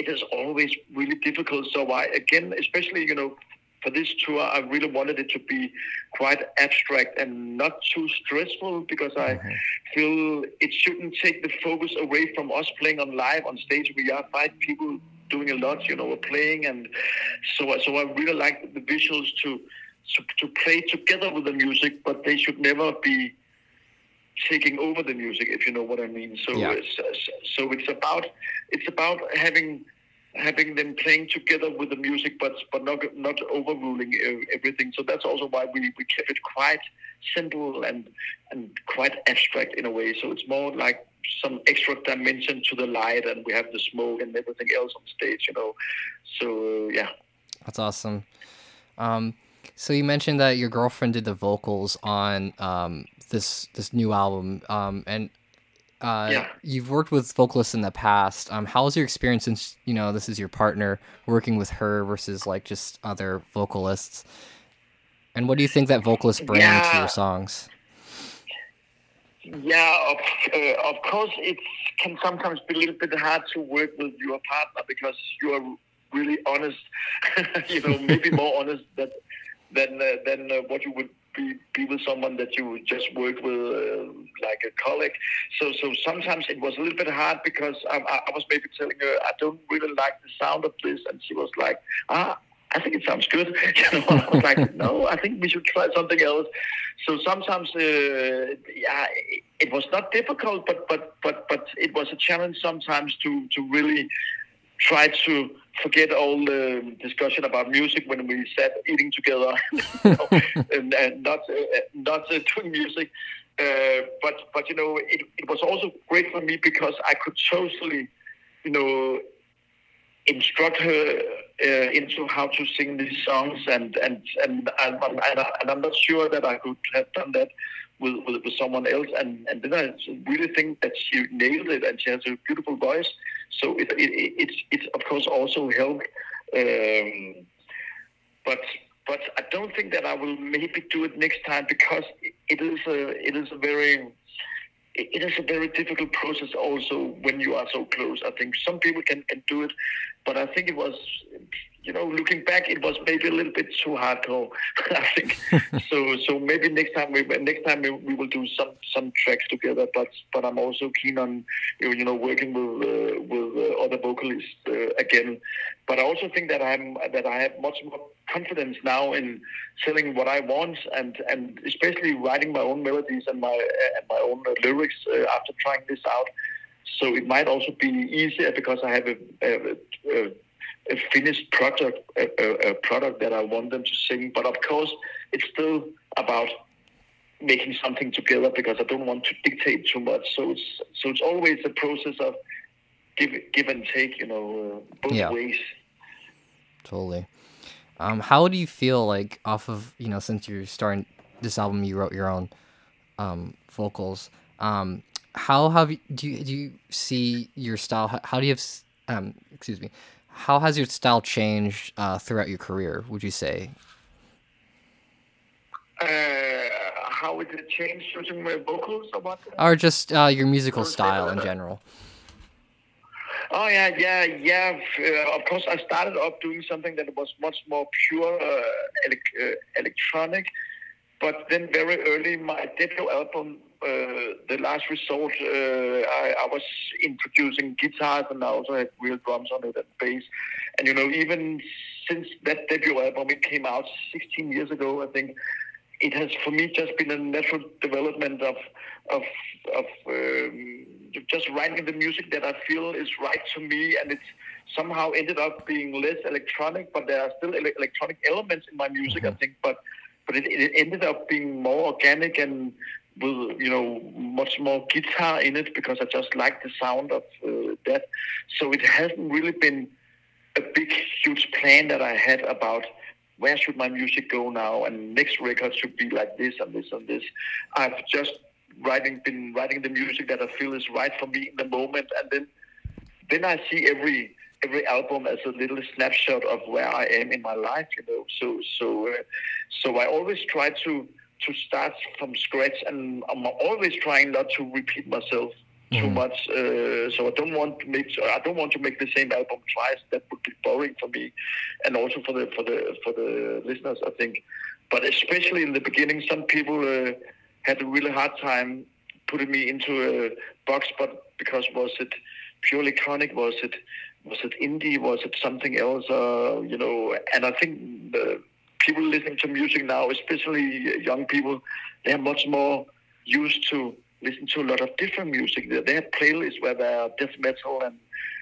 it is always really difficult. So I again, especially you know. For this tour, I really wanted it to be quite abstract and not too stressful because I mm-hmm. feel it shouldn't take the focus away from us playing on live on stage. We are five people doing a lot, you know, we're playing, and so so I really like the visuals to to, to play together with the music, but they should never be taking over the music, if you know what I mean. So Yeah. it's, so it's about it's about having having them playing together with the music, but but not not overruling everything. So that's also why we, we kept it quite simple and and quite abstract in a way. So it's more like some extra dimension to the light, and we have the smoke and everything else on stage. You know, so yeah. That's awesome. Um, so you mentioned that your girlfriend did the vocals on um, this this new album, um, and uh, Yeah. you've worked with vocalists in the past. Um, how was your experience since you know this is your partner working with her versus like just other vocalists? And what do you think that vocalists bring to your songs? Yeah, of, uh, of course, it can sometimes be a little bit hard to work with your partner because you are really honest. you know, maybe more honest that, than uh, than uh, what you would be, be with someone that you just work with, uh, like a colleague. So so sometimes it was a little bit hard because I, I was maybe telling her I don't really like the sound of this, and she was like, ah. I think it sounds good. You know, I was like, no, I think we should try something else. So sometimes, uh, yeah, it was not difficult, but but but but it was a challenge sometimes to to really try to forget all the discussion about music when we sat eating together and, and not uh, not uh, doing music. Uh, but but you know, it, it was also great for me because I could totally, you know, instruct her uh, into how to sing these songs, and and and and, and, I- and I'm not sure that I could have done that with, with, with someone else. And and then I really think that she nailed it, and she has a beautiful voice. So it it it, it's it's of course also helped. Um, but but I don't think that I will maybe do it next time because it- is a it is a very it is a very difficult process also when you are so close. I think some people can, can do it, but I think it was, you know, looking back, it was maybe a little bit too hardcore. I think so. So maybe next time we next time we, we will do some some tracks together. But but I'm also keen on you know working with uh, with uh, other vocalists uh, again. But I also think that I'm that I have much more confidence now in selling what I want and and especially writing my own melodies and my and my own uh, lyrics uh, after trying this out. So it might also be easier because I have a, a, a, a finished product a, a, a product that I want them to sing. But of course, it's still about making something together because I don't want to dictate too much. So it's so it's always a process of give give and take, you know, uh, both Yeah. ways. totally. Um, how do you feel like off of you know since you're starting this album, you wrote your own um, vocals. Um, how have you, do you do you see your style? How, how do you have um, excuse me? How has your style changed uh, throughout your career? Would you say? Uh, how would it change using my vocals or what? or just uh, your musical style in general. Oh yeah, yeah, yeah. Uh, of course, I started off doing something that was much more pure uh, elec- uh, electronic, but then very early, my debut album, The Last Resort, uh, I, I was introducing guitars and I also had real drums on it and bass. And you know, even since that debut album, it came out 16 years ago, I think. It has, for me, just been a natural development of of of um, just writing the music that I feel is right to me, and it's somehow ended up being less electronic, but there are still ele- electronic elements in my music, I think. But but it, it ended up being more organic and with you know much more guitar in it because I just like the sound of uh, that. So it hasn't really been a big huge plan that I had about where should my music go now and next record should be like this and this and this. I've just writing been writing the music that I feel is right for me in the moment and then then I see every every album as a little snapshot of where I am in my life, you know. So so uh, so I always try to to start from scratch, and I'm always trying not to repeat myself too much. Uh, so I don't want to make I don't want to make the same album twice. That would be boring for me, and also for the for the for the listeners, I think. But especially in the beginning, some people uh, had a really hard time putting me into a box. But because was it purely chronic? Was it was it indie? Was it something else? Uh, you know, and I think the people listening to music now, especially young people, they are much more used to listen to a lot of different music. They have playlists where there are death metal and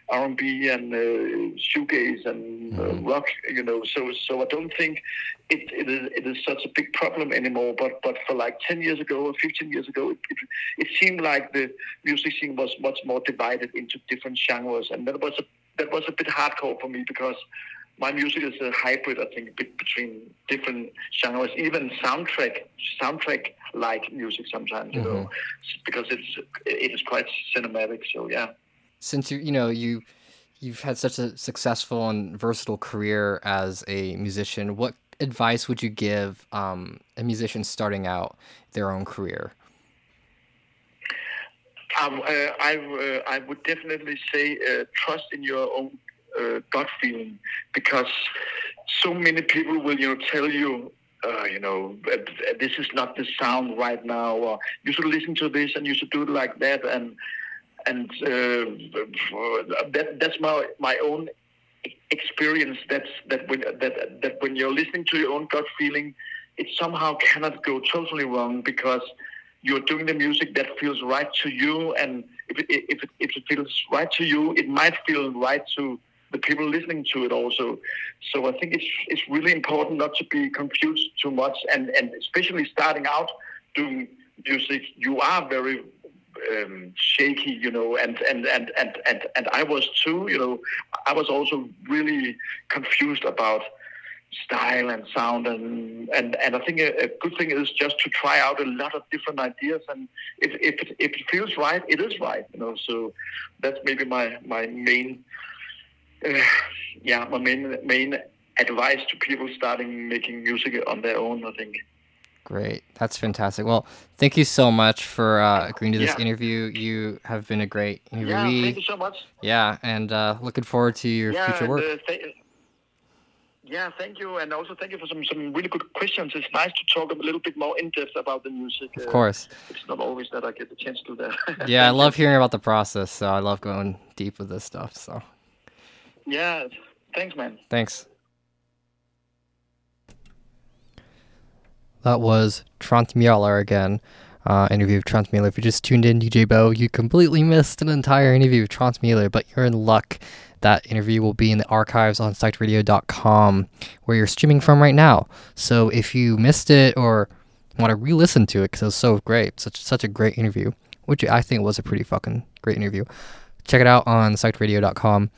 R&B and uh, shoegaze and uh, rock. You know, so so I don't think it, it is it is such a big problem anymore. But but for like ten years ago or fifteen years ago, it, it, it seemed like the music scene was much more divided into different genres, and that was a that was a bit hardcore for me because my music is a hybrid, I think, between different genres, even soundtrack soundtrack like music sometimes, you know, because it's it is quite cinematic. So yeah. Since you you know you you've had such a successful and versatile career as a musician, what advice would you give um, a musician starting out their own career? Um, uh, I uh, I would definitely say uh, trust in your own uh, gut feeling because so many people will you know tell you. Uh, you know, uh, this is not the sound right now, or you should listen to this and you should do it like that, and and uh, that that's my my own experience. That's that when that that when you're listening to your own gut feeling, it somehow cannot go totally wrong because you're doing the music that feels right to you, and if it, if it, if it feels right to you, it might feel right to the people listening to it also. So I think it's it's really important not to be confused too much, and and especially starting out doing music, you are very um, shaky, you know, and and, and, and, and and I was too, you know, I was also really confused about style and sound and and, and I think a, a good thing is just to try out a lot of different ideas and if if it, if it feels right, it is right, you know. So that's maybe my my main uh, yeah my main main advice to people starting making music on their own. I think. Great, that's fantastic. Well, thank you so much for uh, agreeing to this Yeah. interview. You have been a great Yeah, thank you so much. Yeah, and uh, looking forward to your yeah, future and, work. uh, th- yeah, thank you, and also thank you for some, some really good questions. It's nice to talk a little bit more in depth about the music. Of course. it's not always that I get the chance to do that. yeah, I love hearing about the process. So I love going deep with this stuff. So Yeah, thanks, man. thanks. That was Trant again. Uh, interview of Trant. If you just tuned in, DJ Bo, you completely missed an entire interview of Trant but you're in luck. That interview will be in the archives on psychedradio.com, where you're streaming from right now. So if you missed it or want to re-listen to it because it was so great, such such a great interview, which I think was a pretty fucking great interview. Check it out on psychedradio.com.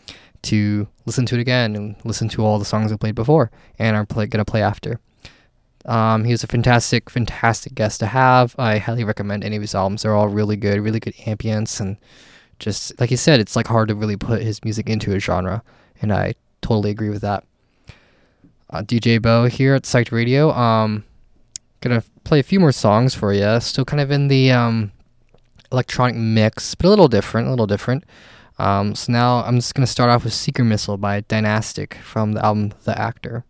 to listen to it again and listen to all the songs I played before and are play, gonna play after. Um, he was a fantastic, fantastic guest to have. I highly recommend any of his albums. They're all really good, really good ambience, and just like he said, it's like hard to really put his music into a genre, and I totally agree with that. Uh, DJ Bo here at Psyched Radio. Um, gonna play a few more songs for you. Still kind of in the um, electronic mix, but a little different, a little different. Um, so now I'm just gonna start off with Seeker Missile by Dynastic from the album The Actor.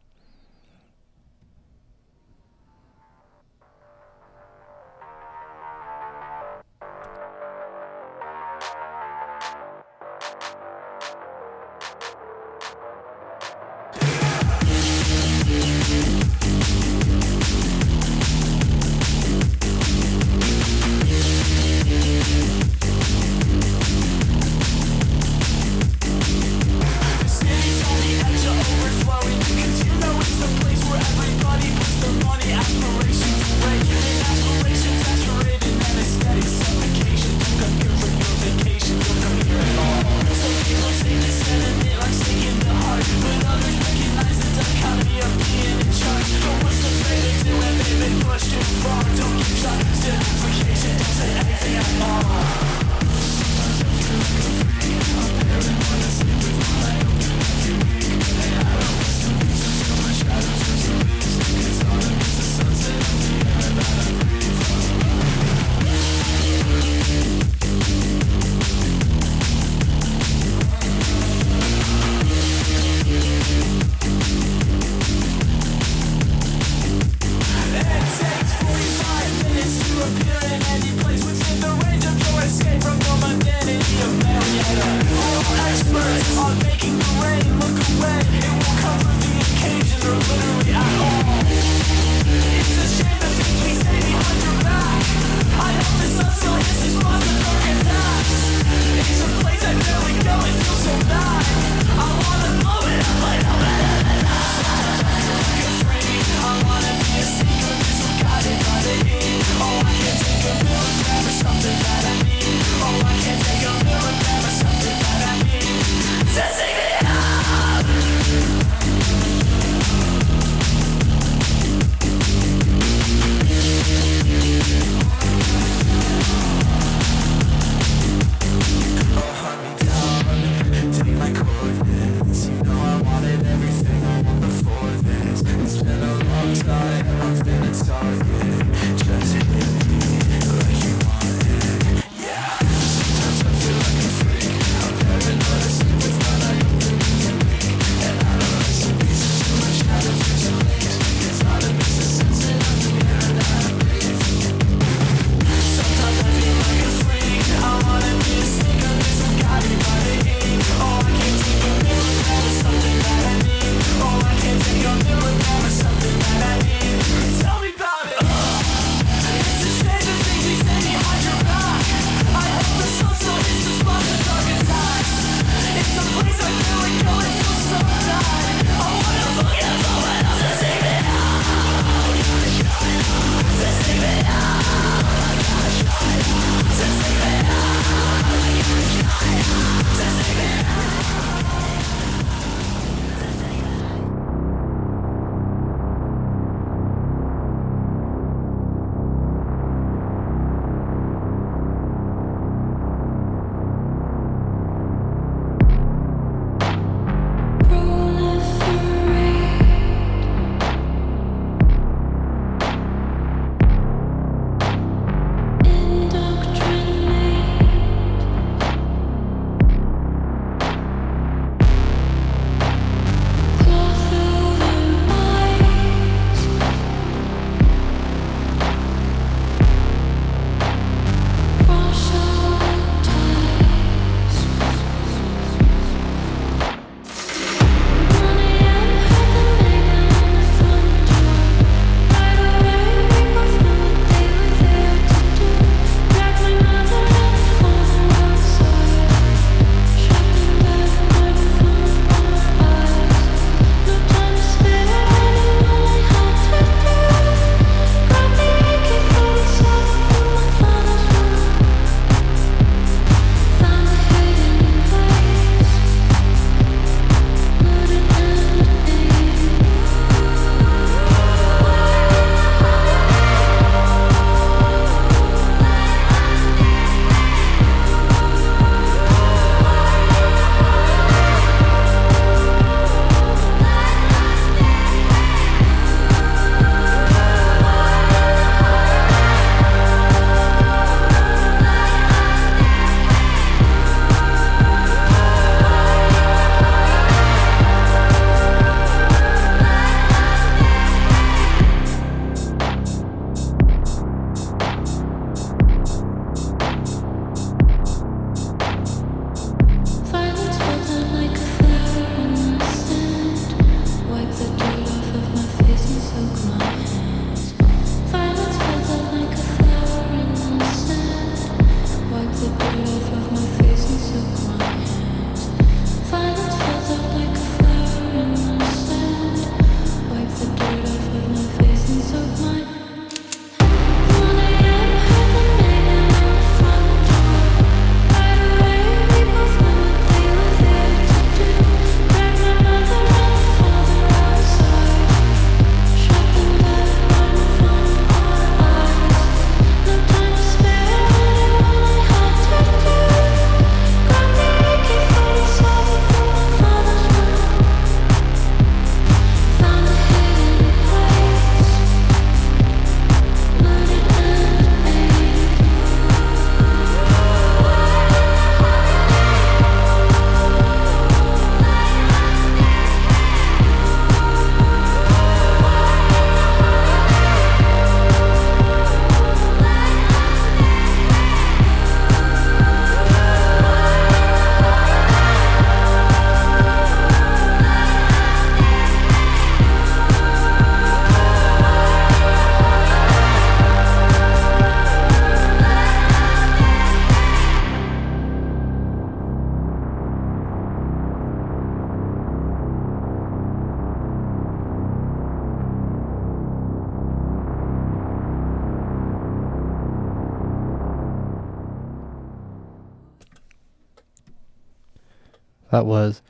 That was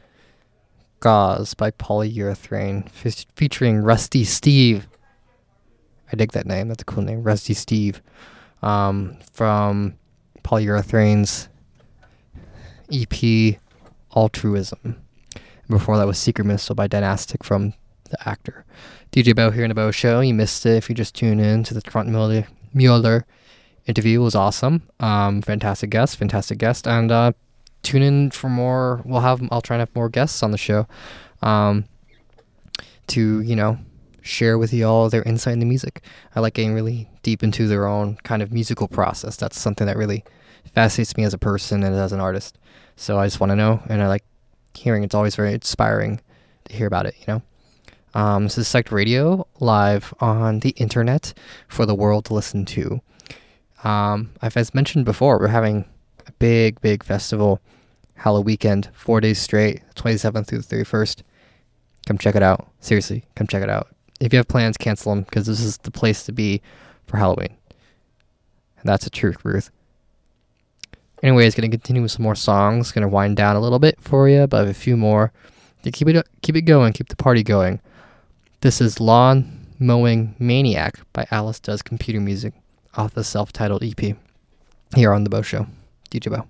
Gauze by Polyurethane fe- featuring Rusty Steve. I dig that name. That's a cool name. Rusty Steve. Um, from Polyurethane's EP Altruism. Before that was Secret Missile by Dynastic from the actor. DJ Bo here in the Bo Show. You missed it if you just tune in to the Trentemøller, Mueller interview. It was awesome. Um, fantastic guest, fantastic guest. And uh, tune in for more. We'll have, I'll try and have more guests on the show um, to, you know, share with you all their insight into music. I like getting really deep into their own kind of musical process. That's something that really fascinates me as a person and as an artist. So I just want to know, and I like hearing. It's always very inspiring to hear about it. You know. Um, this is Psyched Radio live on the internet for the world to listen to. Um, I've as mentioned before, we're having a big, big festival, Halloween weekend, four days straight, 27th through the 31st. Come check it out. Seriously, come check it out. If you have plans, cancel them because this is the place to be for Halloween. And that's the truth, Ruth. Anyways, gonna continue with some more songs. Gonna wind down a little bit for you, but a few more to keep it keep it going, keep the party going. This is Lawn Mowing Maniac by Alice Does Computer Music off the self-titled EP here on the Bo Show. DJ Bo.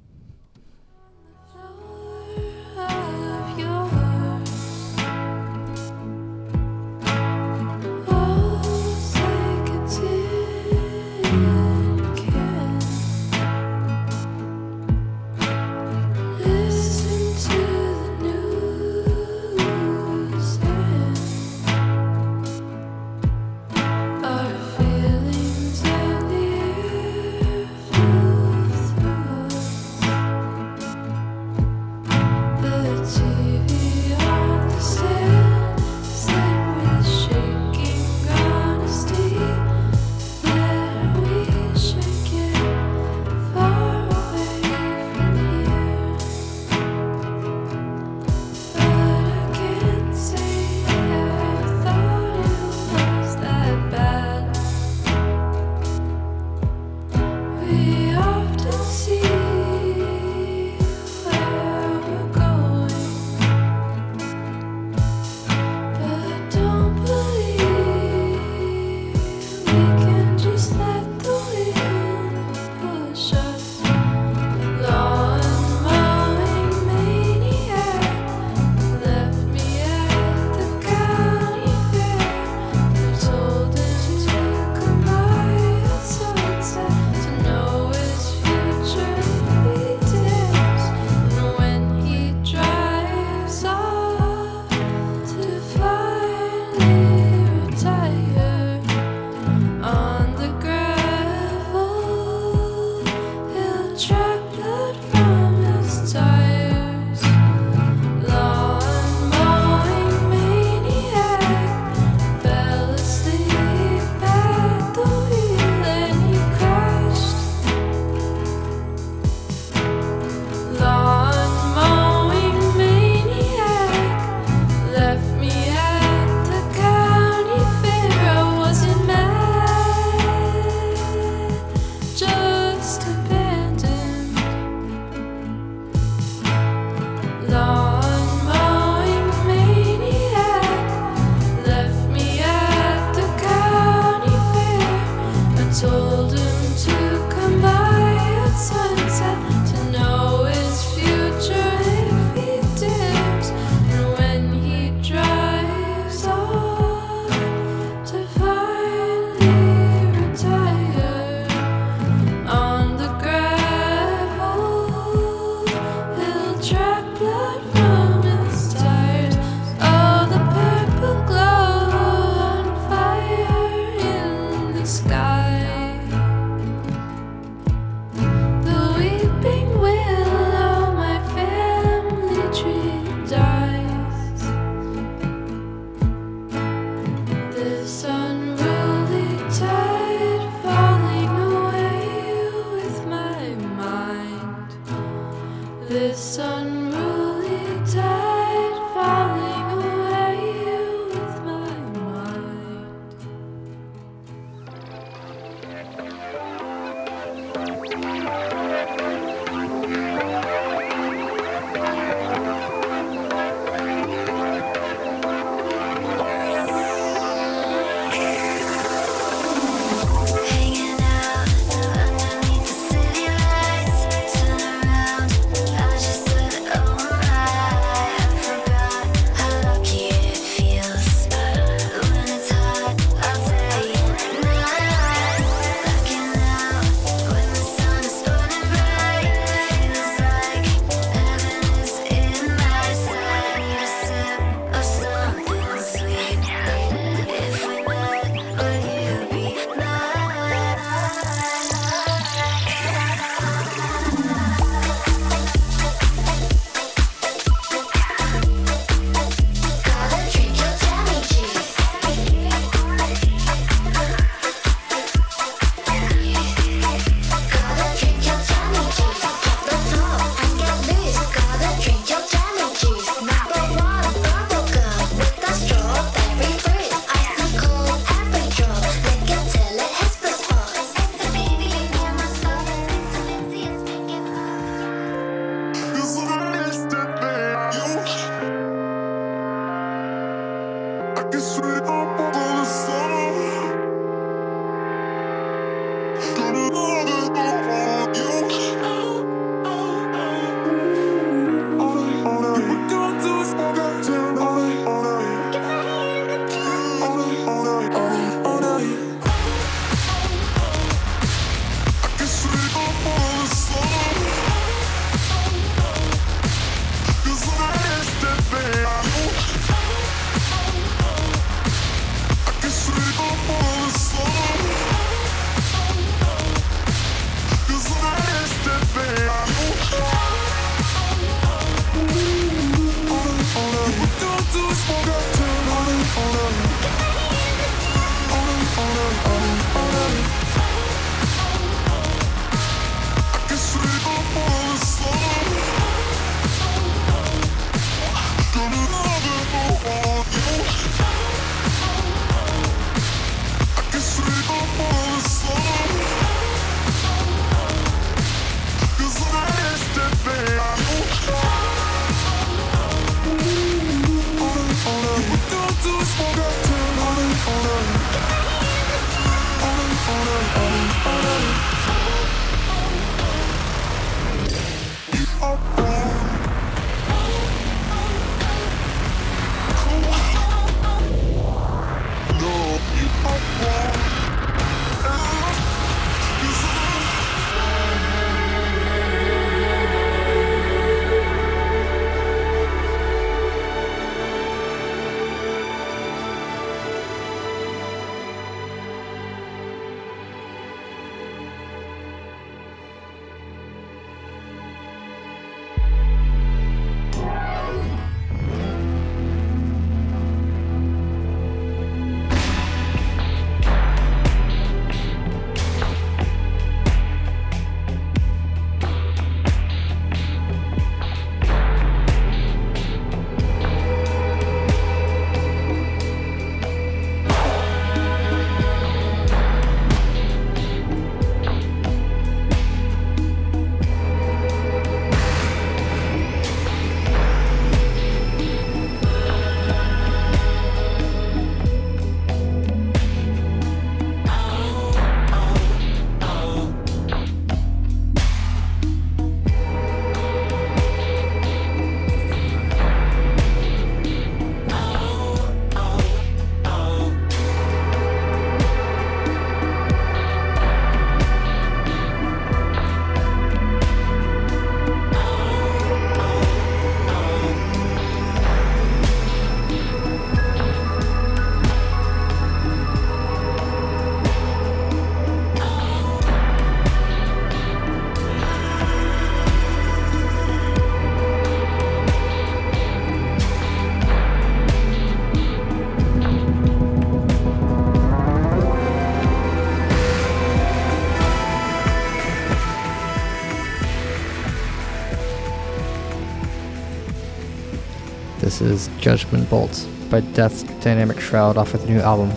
This is Judgment Bolt by Death's Dynamic Shroud off of the new album,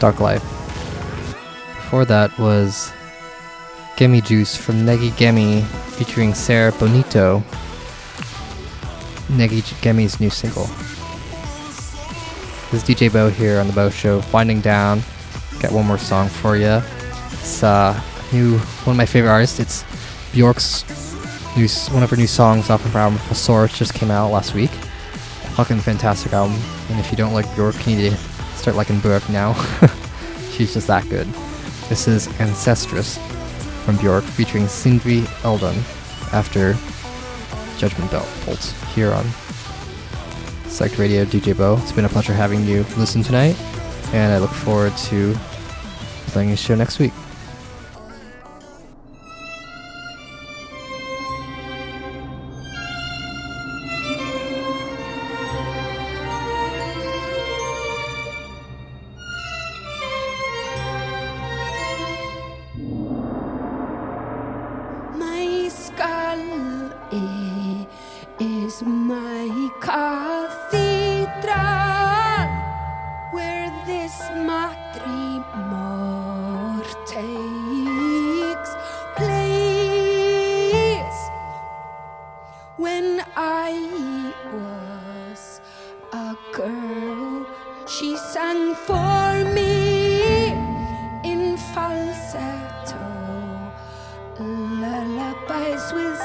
Dark Life. Before that was Gemi Juice from Negi Gemi featuring Sarah Bonito. Negi Gemi's new single. This is DJ Bo here on the Bo Show, winding down. Got one more song for you. It's uh, new one of my favorite artists. It's Bjork's new one of her new songs off of her album Fossora just came out last week. Fucking fantastic album. And if you don't like Bjork, you need to start liking Bjork now. She's just that good. This is Ancestress from Bjork featuring Sindri Eldon after Judgment Belt Bolts here on Psyched Radio DJ Bo. It's been a pleasure having you listen tonight, and I look forward to playing your show next week. When I was a girl, she sang for me in falsetto. Lullabies with